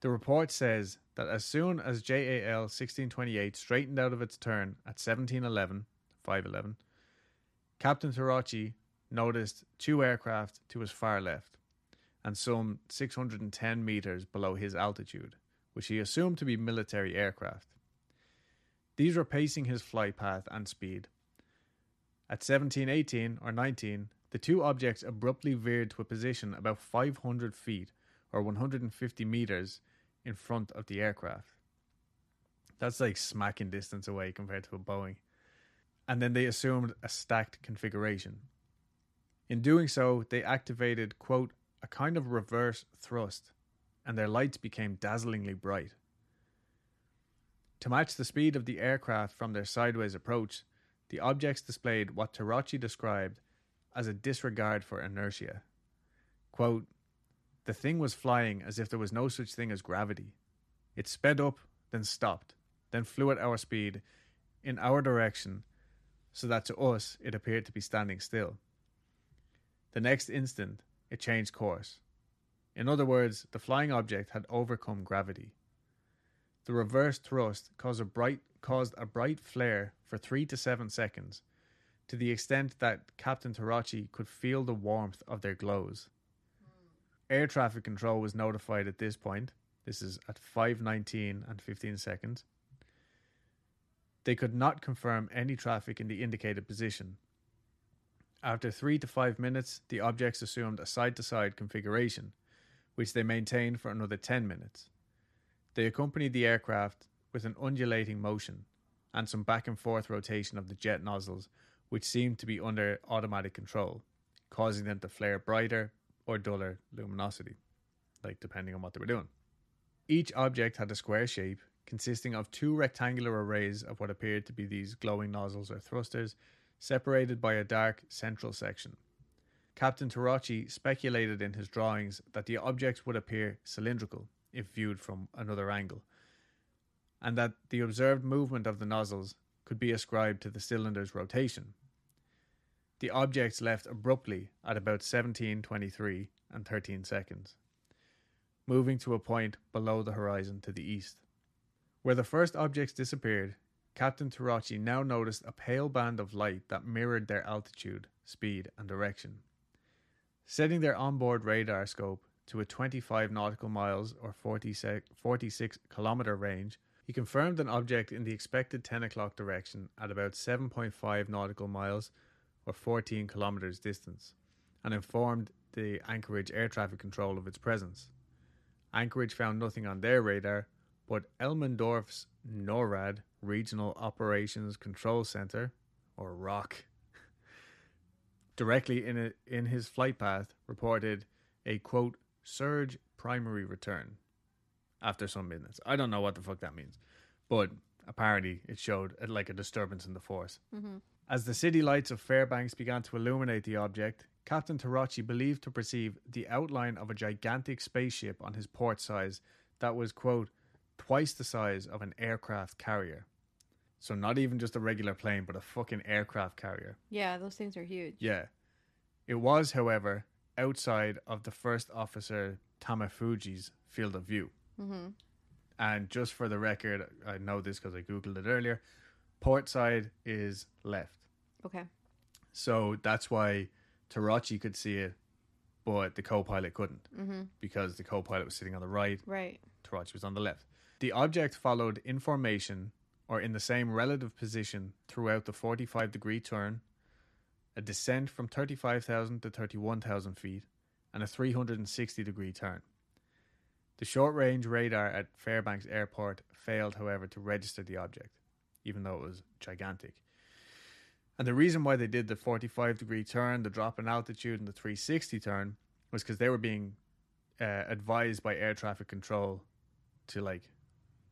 [SPEAKER 1] The report says that as soon as JAL 1628 straightened out of its turn at 1711, 511, Captain Tarachi noticed two aircraft to his far left and some 610 meters below his altitude, which he assumed to be military aircraft. These were pacing his flight path and speed. At 1718 or 19, the two objects abruptly veered to a position about 500 feet or 150 meters in front of the aircraft. That's like smacking distance away compared to a Boeing. And then they assumed a stacked configuration. In doing so, they activated, quote, a kind of reverse thrust, and their lights became dazzlingly bright. To match the speed of the aircraft from their sideways approach, the objects displayed what Tarachi described as a disregard for inertia. Quote, the thing was flying as if there was no such thing as gravity. It sped up, then stopped, then flew at our speed, in our direction, so that to us it appeared to be standing still. The next instant, it changed course. In other words, the flying object had overcome gravity. The reverse thrust caused a bright, caused a bright flare for three to seven seconds, to the extent that Captain Tarachi could feel the warmth of their glows. Air traffic control was notified at this point. This is at 5:19 and 15 seconds. They could not confirm any traffic in the indicated position. After 3 to 5 minutes, the objects assumed a side-to-side configuration, which they maintained for another 10 minutes. They accompanied the aircraft with an undulating motion and some back and forth rotation of the jet nozzles, which seemed to be under automatic control, causing them to flare brighter or duller luminosity, like depending on what they were doing. Each object had a square shape consisting of two rectangular arrays of what appeared to be these glowing nozzles or thrusters, separated by a dark central section. Captain Tarachi speculated in his drawings that the objects would appear cylindrical if viewed from another angle, and that the observed movement of the nozzles could be ascribed to the cylinder's rotation. The objects left abruptly at about 1723 and 13 seconds, moving to a point below the horizon to the east. Where the first objects disappeared, Captain Tarachi now noticed a pale band of light that mirrored their altitude, speed, and direction. Setting their onboard radar scope to a 25 nautical miles or 46 kilometer range, he confirmed an object in the expected 10 o'clock direction at about 7.5 nautical miles or 14 kilometers distance and informed the Anchorage air traffic control of its presence. Anchorage found nothing on their radar, but Elmendorf's NORAD Regional Operations Control Center, or ROC, directly in a, in his flight path reported a quote surge primary return after some minutes. I don't know what the fuck that means, but apparently it showed uh, like a disturbance in the force.
[SPEAKER 2] Mm-hmm.
[SPEAKER 1] As the city lights of Fairbanks began to illuminate the object, Captain Tarachi believed to perceive the outline of a gigantic spaceship on his port size that was, quote, twice the size of an aircraft carrier. So not even just a regular plane, but a fucking aircraft carrier.
[SPEAKER 2] Yeah, those things are huge.
[SPEAKER 1] Yeah. It was, however, outside of the first officer Tamafuji's field of view.
[SPEAKER 2] Mm-hmm.
[SPEAKER 1] And just for the record, I know this because I googled it earlier. Port side is left.
[SPEAKER 2] Okay.
[SPEAKER 1] So that's why Tarachi could see it, but the co-pilot couldn't
[SPEAKER 2] Mm-hmm.
[SPEAKER 1] because the co-pilot was sitting on the right,
[SPEAKER 2] Right.
[SPEAKER 1] Tarachi was on the left. The object followed in formation or in the same relative position throughout the 45 degree turn, a descent from 35,000 to 31,000 feet, and a 360 degree turn. The short range radar at Fairbanks Airport failed, however, to register the object, even though it was gigantic. And the reason why they did the 45 degree turn, the drop in altitude, and the 360 turn was because they were being uh, advised by air traffic control to like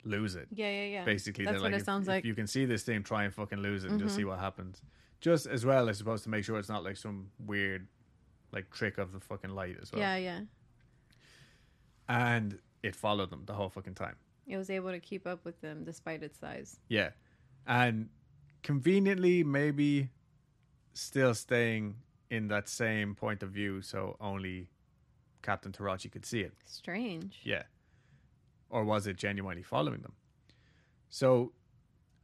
[SPEAKER 1] lose it.
[SPEAKER 2] Yeah, yeah, yeah.
[SPEAKER 1] Basically,
[SPEAKER 2] That's what
[SPEAKER 1] like,
[SPEAKER 2] it
[SPEAKER 1] if-
[SPEAKER 2] sounds
[SPEAKER 1] if
[SPEAKER 2] like.
[SPEAKER 1] you can see this thing, try and fucking lose it and just
[SPEAKER 2] Mhm.
[SPEAKER 1] see what happens. Just as well, I suppose, to make sure it's not like some weird, like trick of the fucking light as well.
[SPEAKER 2] Yeah, yeah.
[SPEAKER 1] And it followed them the whole fucking time.
[SPEAKER 2] It was able to keep up with them despite its size.
[SPEAKER 1] Yeah. And conveniently, maybe still staying in that same point of view, so only Captain Tarachi could see it.
[SPEAKER 2] Strange.
[SPEAKER 1] Yeah. Or was it genuinely following them? So,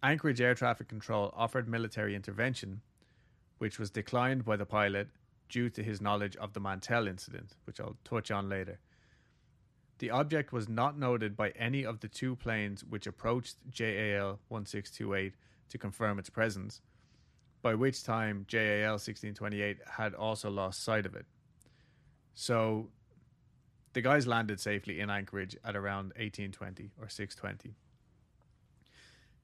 [SPEAKER 1] Anchorage Air Traffic Control offered military intervention, which was declined by the pilot due to his knowledge of the Mantell incident, which I'll touch on later. The object was not noted by any of the two planes which approached JAL 1628 to confirm its presence, by which time JAL 1628 had also lost sight of it. So the guys landed safely in Anchorage at around 1820 or 620.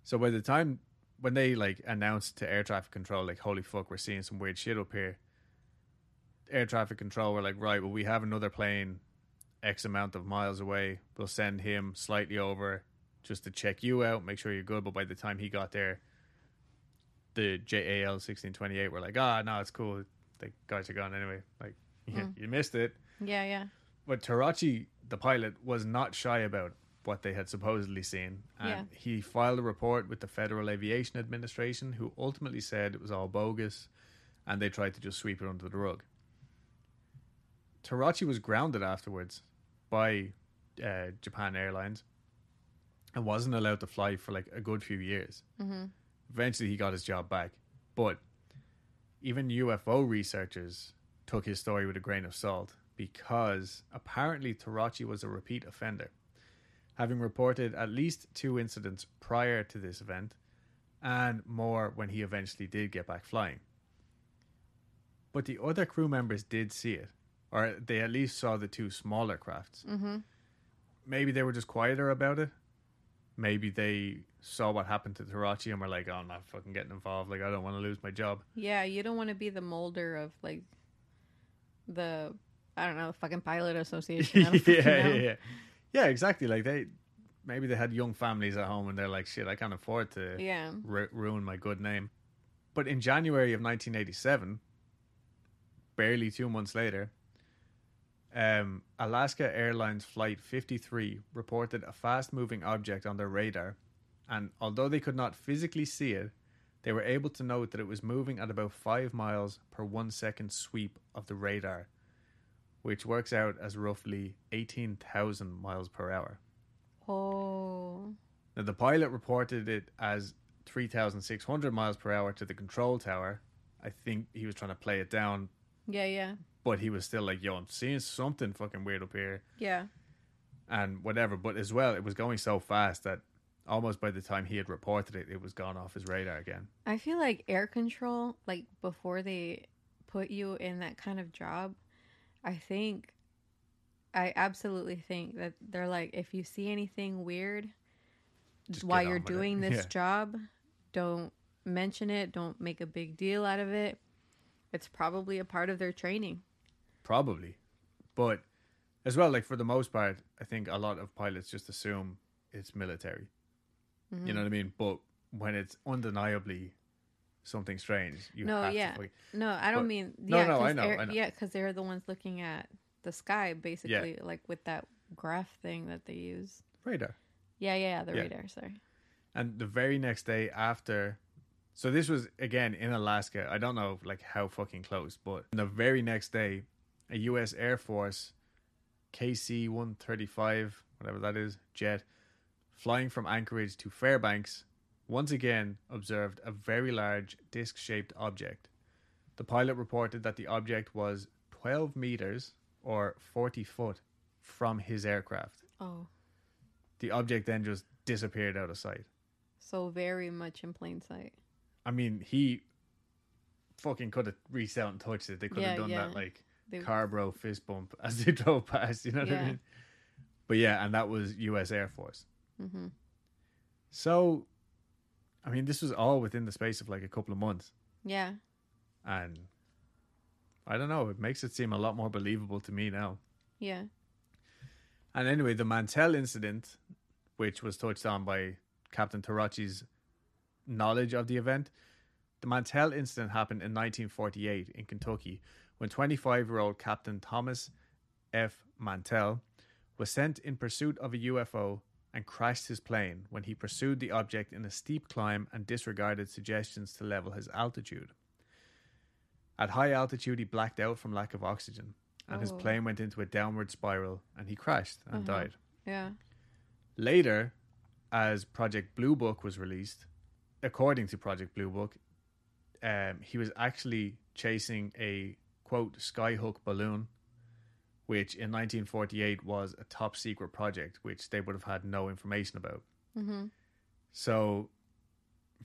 [SPEAKER 1] So by the time when they like announced to air traffic control, like, holy fuck, we're seeing some weird shit up here, air traffic control were like, right, well, we have another plane X amount of miles away. We'll send him slightly over just to check you out, make sure you're good. But by the time he got there, the JAL 1628 were like, ah, no, it's cool. The guys are gone anyway. Like, yeah, [LAUGHS] you missed it.
[SPEAKER 2] Yeah, yeah.
[SPEAKER 1] But Tarachi, the pilot, was not shy about what they had supposedly seen. And
[SPEAKER 2] Yeah.
[SPEAKER 1] he filed a report with the Federal Aviation Administration, who ultimately said it was all bogus and they tried to just sweep it under the rug. Tarachi was grounded afterwards by uh, Japan Airlines and wasn't allowed to fly for like a good few years.
[SPEAKER 2] Mm-hmm.
[SPEAKER 1] Eventually, he got his job back. But even UFO researchers took his story with a grain of salt because apparently Tarachi was a repeat offender, having reported at least two incidents prior to this event and more when he eventually did get back flying. But the other crew members did see it, or they at least saw the two smaller crafts.
[SPEAKER 2] Mm-hmm.
[SPEAKER 1] Maybe they were just quieter about it. Maybe they saw what happened to Tarachi and were like, "Oh, I'm not fucking getting involved. Like, I don't want to lose my job."
[SPEAKER 2] Yeah, you don't want to be the molder of like the I don't know fucking pilot association. [LAUGHS]
[SPEAKER 1] Yeah, yeah, yeah, yeah. Exactly. Like they, maybe they had young families at home and they're like, "Shit, I can't afford to
[SPEAKER 2] Yeah.
[SPEAKER 1] ru- ruin my good name." But in January of 1987, barely two months later, um, Alaska Airlines Flight 53 reported a fast moving object on their radar, and although they could not physically see it, they were able to note that it was moving at about 5 miles per one second sweep of the radar, which works out as roughly 18,000 miles per hour.
[SPEAKER 2] Oh.
[SPEAKER 1] Now, the pilot reported it as 3,600 miles per hour to the control tower. I think he was trying to play it down,
[SPEAKER 2] Yeah, yeah.
[SPEAKER 1] but he was still like, yo, I'm seeing something fucking weird up here
[SPEAKER 2] Yeah.
[SPEAKER 1] and whatever. But as well, it was going so fast that almost by the time he had reported it, it was gone off his radar again.
[SPEAKER 2] I feel like air control, like before they put you in that kind of job, I think, I absolutely think that they're like, if you see anything weird
[SPEAKER 1] Just
[SPEAKER 2] while you're
[SPEAKER 1] with it.
[SPEAKER 2] doing [LAUGHS] this
[SPEAKER 1] Yeah.
[SPEAKER 2] job, don't mention it, don't make a big deal out of it. It's probably a part of their training.
[SPEAKER 1] Probably. But as well, like for the most part, I think a lot of pilots just assume it's military.
[SPEAKER 2] Mm-hmm.
[SPEAKER 1] You know what I mean? But when it's undeniably something strange, you
[SPEAKER 2] No, yeah.
[SPEAKER 1] to
[SPEAKER 2] No, I don't
[SPEAKER 1] But-
[SPEAKER 2] mean.
[SPEAKER 1] No,
[SPEAKER 2] yeah,
[SPEAKER 1] no, I
[SPEAKER 2] 'cause
[SPEAKER 1] know, I know.
[SPEAKER 2] Yeah, because they're the ones looking at the sky, basically, like with that graph thing that they use.
[SPEAKER 1] radar.
[SPEAKER 2] Yeah, yeah, yeah the
[SPEAKER 1] Yeah.
[SPEAKER 2] radar. Sorry.
[SPEAKER 1] And the very next day after, so this was again in Alaska. I don't know like how fucking close, but the very next day, a U.S. Air Force KC one thirty five, whatever that is, jet, flying from Anchorage to Fairbanks, once again observed a very large disc shaped object. The pilot reported that the object was twelve meters or forty foot from his aircraft.
[SPEAKER 2] Oh,
[SPEAKER 1] The object then just disappeared out of sight.
[SPEAKER 2] so very much in plain sight.
[SPEAKER 1] I mean, he fucking could have reached out and touched it. They could
[SPEAKER 2] Yeah,
[SPEAKER 1] have done
[SPEAKER 2] yeah.
[SPEAKER 1] that like
[SPEAKER 2] They,
[SPEAKER 1] car bro fist bump [LAUGHS] as they drove past. You know what I mean? But yeah, and that was U.S. Air Force.
[SPEAKER 2] hmm
[SPEAKER 1] So, I mean, this was all within the space of like a couple of months,
[SPEAKER 2] Yeah.
[SPEAKER 1] and I don't know. It makes it seem a lot more believable to me now.
[SPEAKER 2] Yeah.
[SPEAKER 1] And anyway, the Mantell incident, which was touched on by Captain Tarachi's knowledge of the event, the Mantell incident happened in 1948 in Kentucky when 25 year old Captain Thomas F. Mantell was sent in pursuit of a UFO and crashed his plane when he pursued the object in a steep climb and disregarded suggestions to level his altitude. At high altitude, he blacked out from lack of oxygen, and his
[SPEAKER 2] Oh.
[SPEAKER 1] plane went into a downward spiral, and he crashed and
[SPEAKER 2] Uh-huh.
[SPEAKER 1] died.
[SPEAKER 2] Yeah.
[SPEAKER 1] Later, as Project Blue Book was released, according to Project Blue Book, um, he was actually chasing a quote skyhook balloon, which in 1948 was a top secret project, which they would have had no information about.
[SPEAKER 2] Mm-hmm.
[SPEAKER 1] So,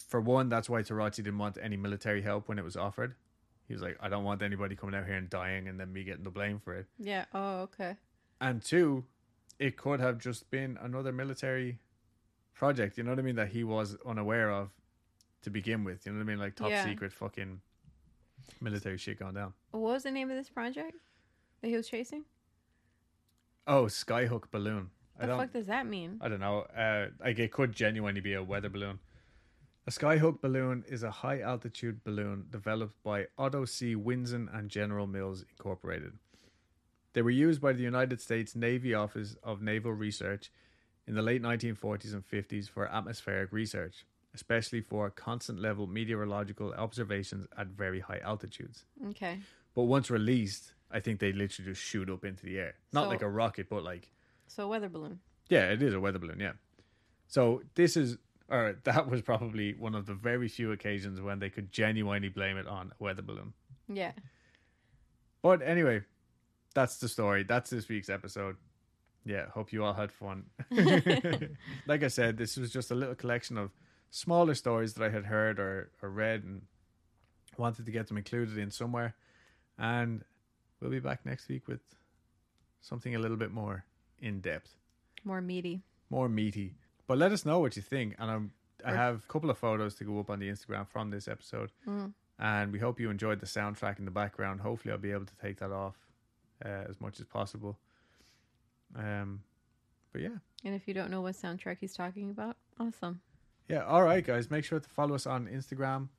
[SPEAKER 1] for one, that's why Tarazzi didn't want any military help when it was offered. He was like, I don't want anybody coming out here and dying and then me getting the blame for it.
[SPEAKER 2] Yeah. Oh, okay.
[SPEAKER 1] And two, it could have just been another military project, you know what I mean, that he was unaware of to begin with. You know what I mean? Like top
[SPEAKER 2] Yeah.
[SPEAKER 1] secret fucking military shit going down.
[SPEAKER 2] What was the name of this project that he was chasing?
[SPEAKER 1] Oh, skyhook balloon. I
[SPEAKER 2] The fuck does that mean?
[SPEAKER 1] I don't know. Uh, like it could genuinely be a weather balloon. A skyhook balloon is a high altitude balloon developed by Otto C. Winzen and General Mills Incorporated. They were used by the United States Navy Office of Naval Research in the late 1940s and 50s for atmospheric research, especially for constant level meteorological observations at very high altitudes.
[SPEAKER 2] Okay.
[SPEAKER 1] But once released, I think they literally just shoot up into the air. Not
[SPEAKER 2] So-
[SPEAKER 1] like a rocket, but like
[SPEAKER 2] So a weather balloon.
[SPEAKER 1] yeah, it is a weather balloon. Yeah. So this is, or [LAUGHS] that was probably one of the very few occasions when they could genuinely blame it on a weather balloon.
[SPEAKER 2] Yeah.
[SPEAKER 1] But anyway, that's the story. That's this week's episode. Yeah, hope you all had fun. [LAUGHS] [LAUGHS] like I said, this was just a little collection of smaller stories that I had heard or, or read and wanted to get them included in somewhere. And we'll be back next week with something a little bit more in depth.
[SPEAKER 2] More meaty.
[SPEAKER 1] more meaty. But let us know what you think. And I'm, I have a couple of photos to go up on the Instagram from this episode.
[SPEAKER 2] Mm.
[SPEAKER 1] And we hope you enjoyed the soundtrack in the background. Hopefully, I'll be able to take that off uh, as much as possible. Um, but yeah,
[SPEAKER 2] And if you don't know what soundtrack he's talking about, awesome.
[SPEAKER 1] yeah. All right, guys. Make sure to follow us on Instagram,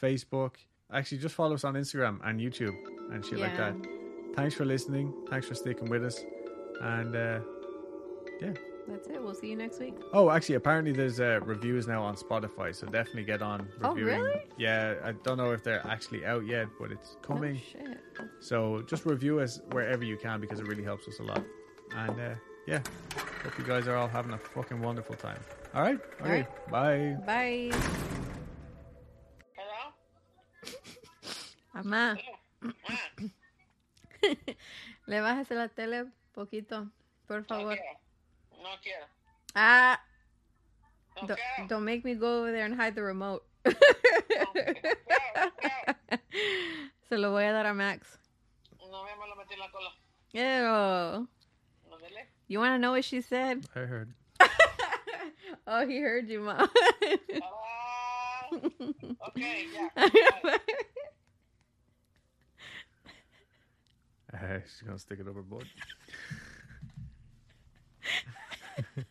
[SPEAKER 1] Facebook. Actually, just follow us on Instagram and YouTube and shit like that. Thanks for listening. Thanks for sticking with us. And uh, yeah.
[SPEAKER 2] That's it. We'll see you next week.
[SPEAKER 1] Oh, actually, apparently there's uh, reviews now on Spotify, so definitely get on reviewing.
[SPEAKER 2] Oh,
[SPEAKER 1] reviewing.
[SPEAKER 2] really?
[SPEAKER 1] Yeah, I don't know if they're actually out yet, but it's coming.
[SPEAKER 2] Oh, shit.
[SPEAKER 1] so just review us wherever you can because it really helps us a lot. And uh, yeah, hope you guys are all having a fucking wonderful time. All right,
[SPEAKER 2] All
[SPEAKER 1] okay, bye.
[SPEAKER 2] Bye.
[SPEAKER 4] Hello?
[SPEAKER 2] Mamá,
[SPEAKER 4] Ah, [LAUGHS]
[SPEAKER 2] le bajas la tele poquito, por
[SPEAKER 4] no
[SPEAKER 2] favor.
[SPEAKER 4] quiero. No quiero.
[SPEAKER 2] Ah,
[SPEAKER 4] No
[SPEAKER 2] don't,
[SPEAKER 4] quiero.
[SPEAKER 2] don't make me go over there and hide the remote. [LAUGHS] Se lo voy a dar a Max.
[SPEAKER 4] No me lo metí en la cola.
[SPEAKER 2] Ew.
[SPEAKER 4] No dele.
[SPEAKER 2] You want to know what she said?
[SPEAKER 1] I heard. [LAUGHS]
[SPEAKER 2] oh, he heard you, mom.
[SPEAKER 4] Ah, okay, ya.
[SPEAKER 1] She's gonna stick it overboard. [LAUGHS]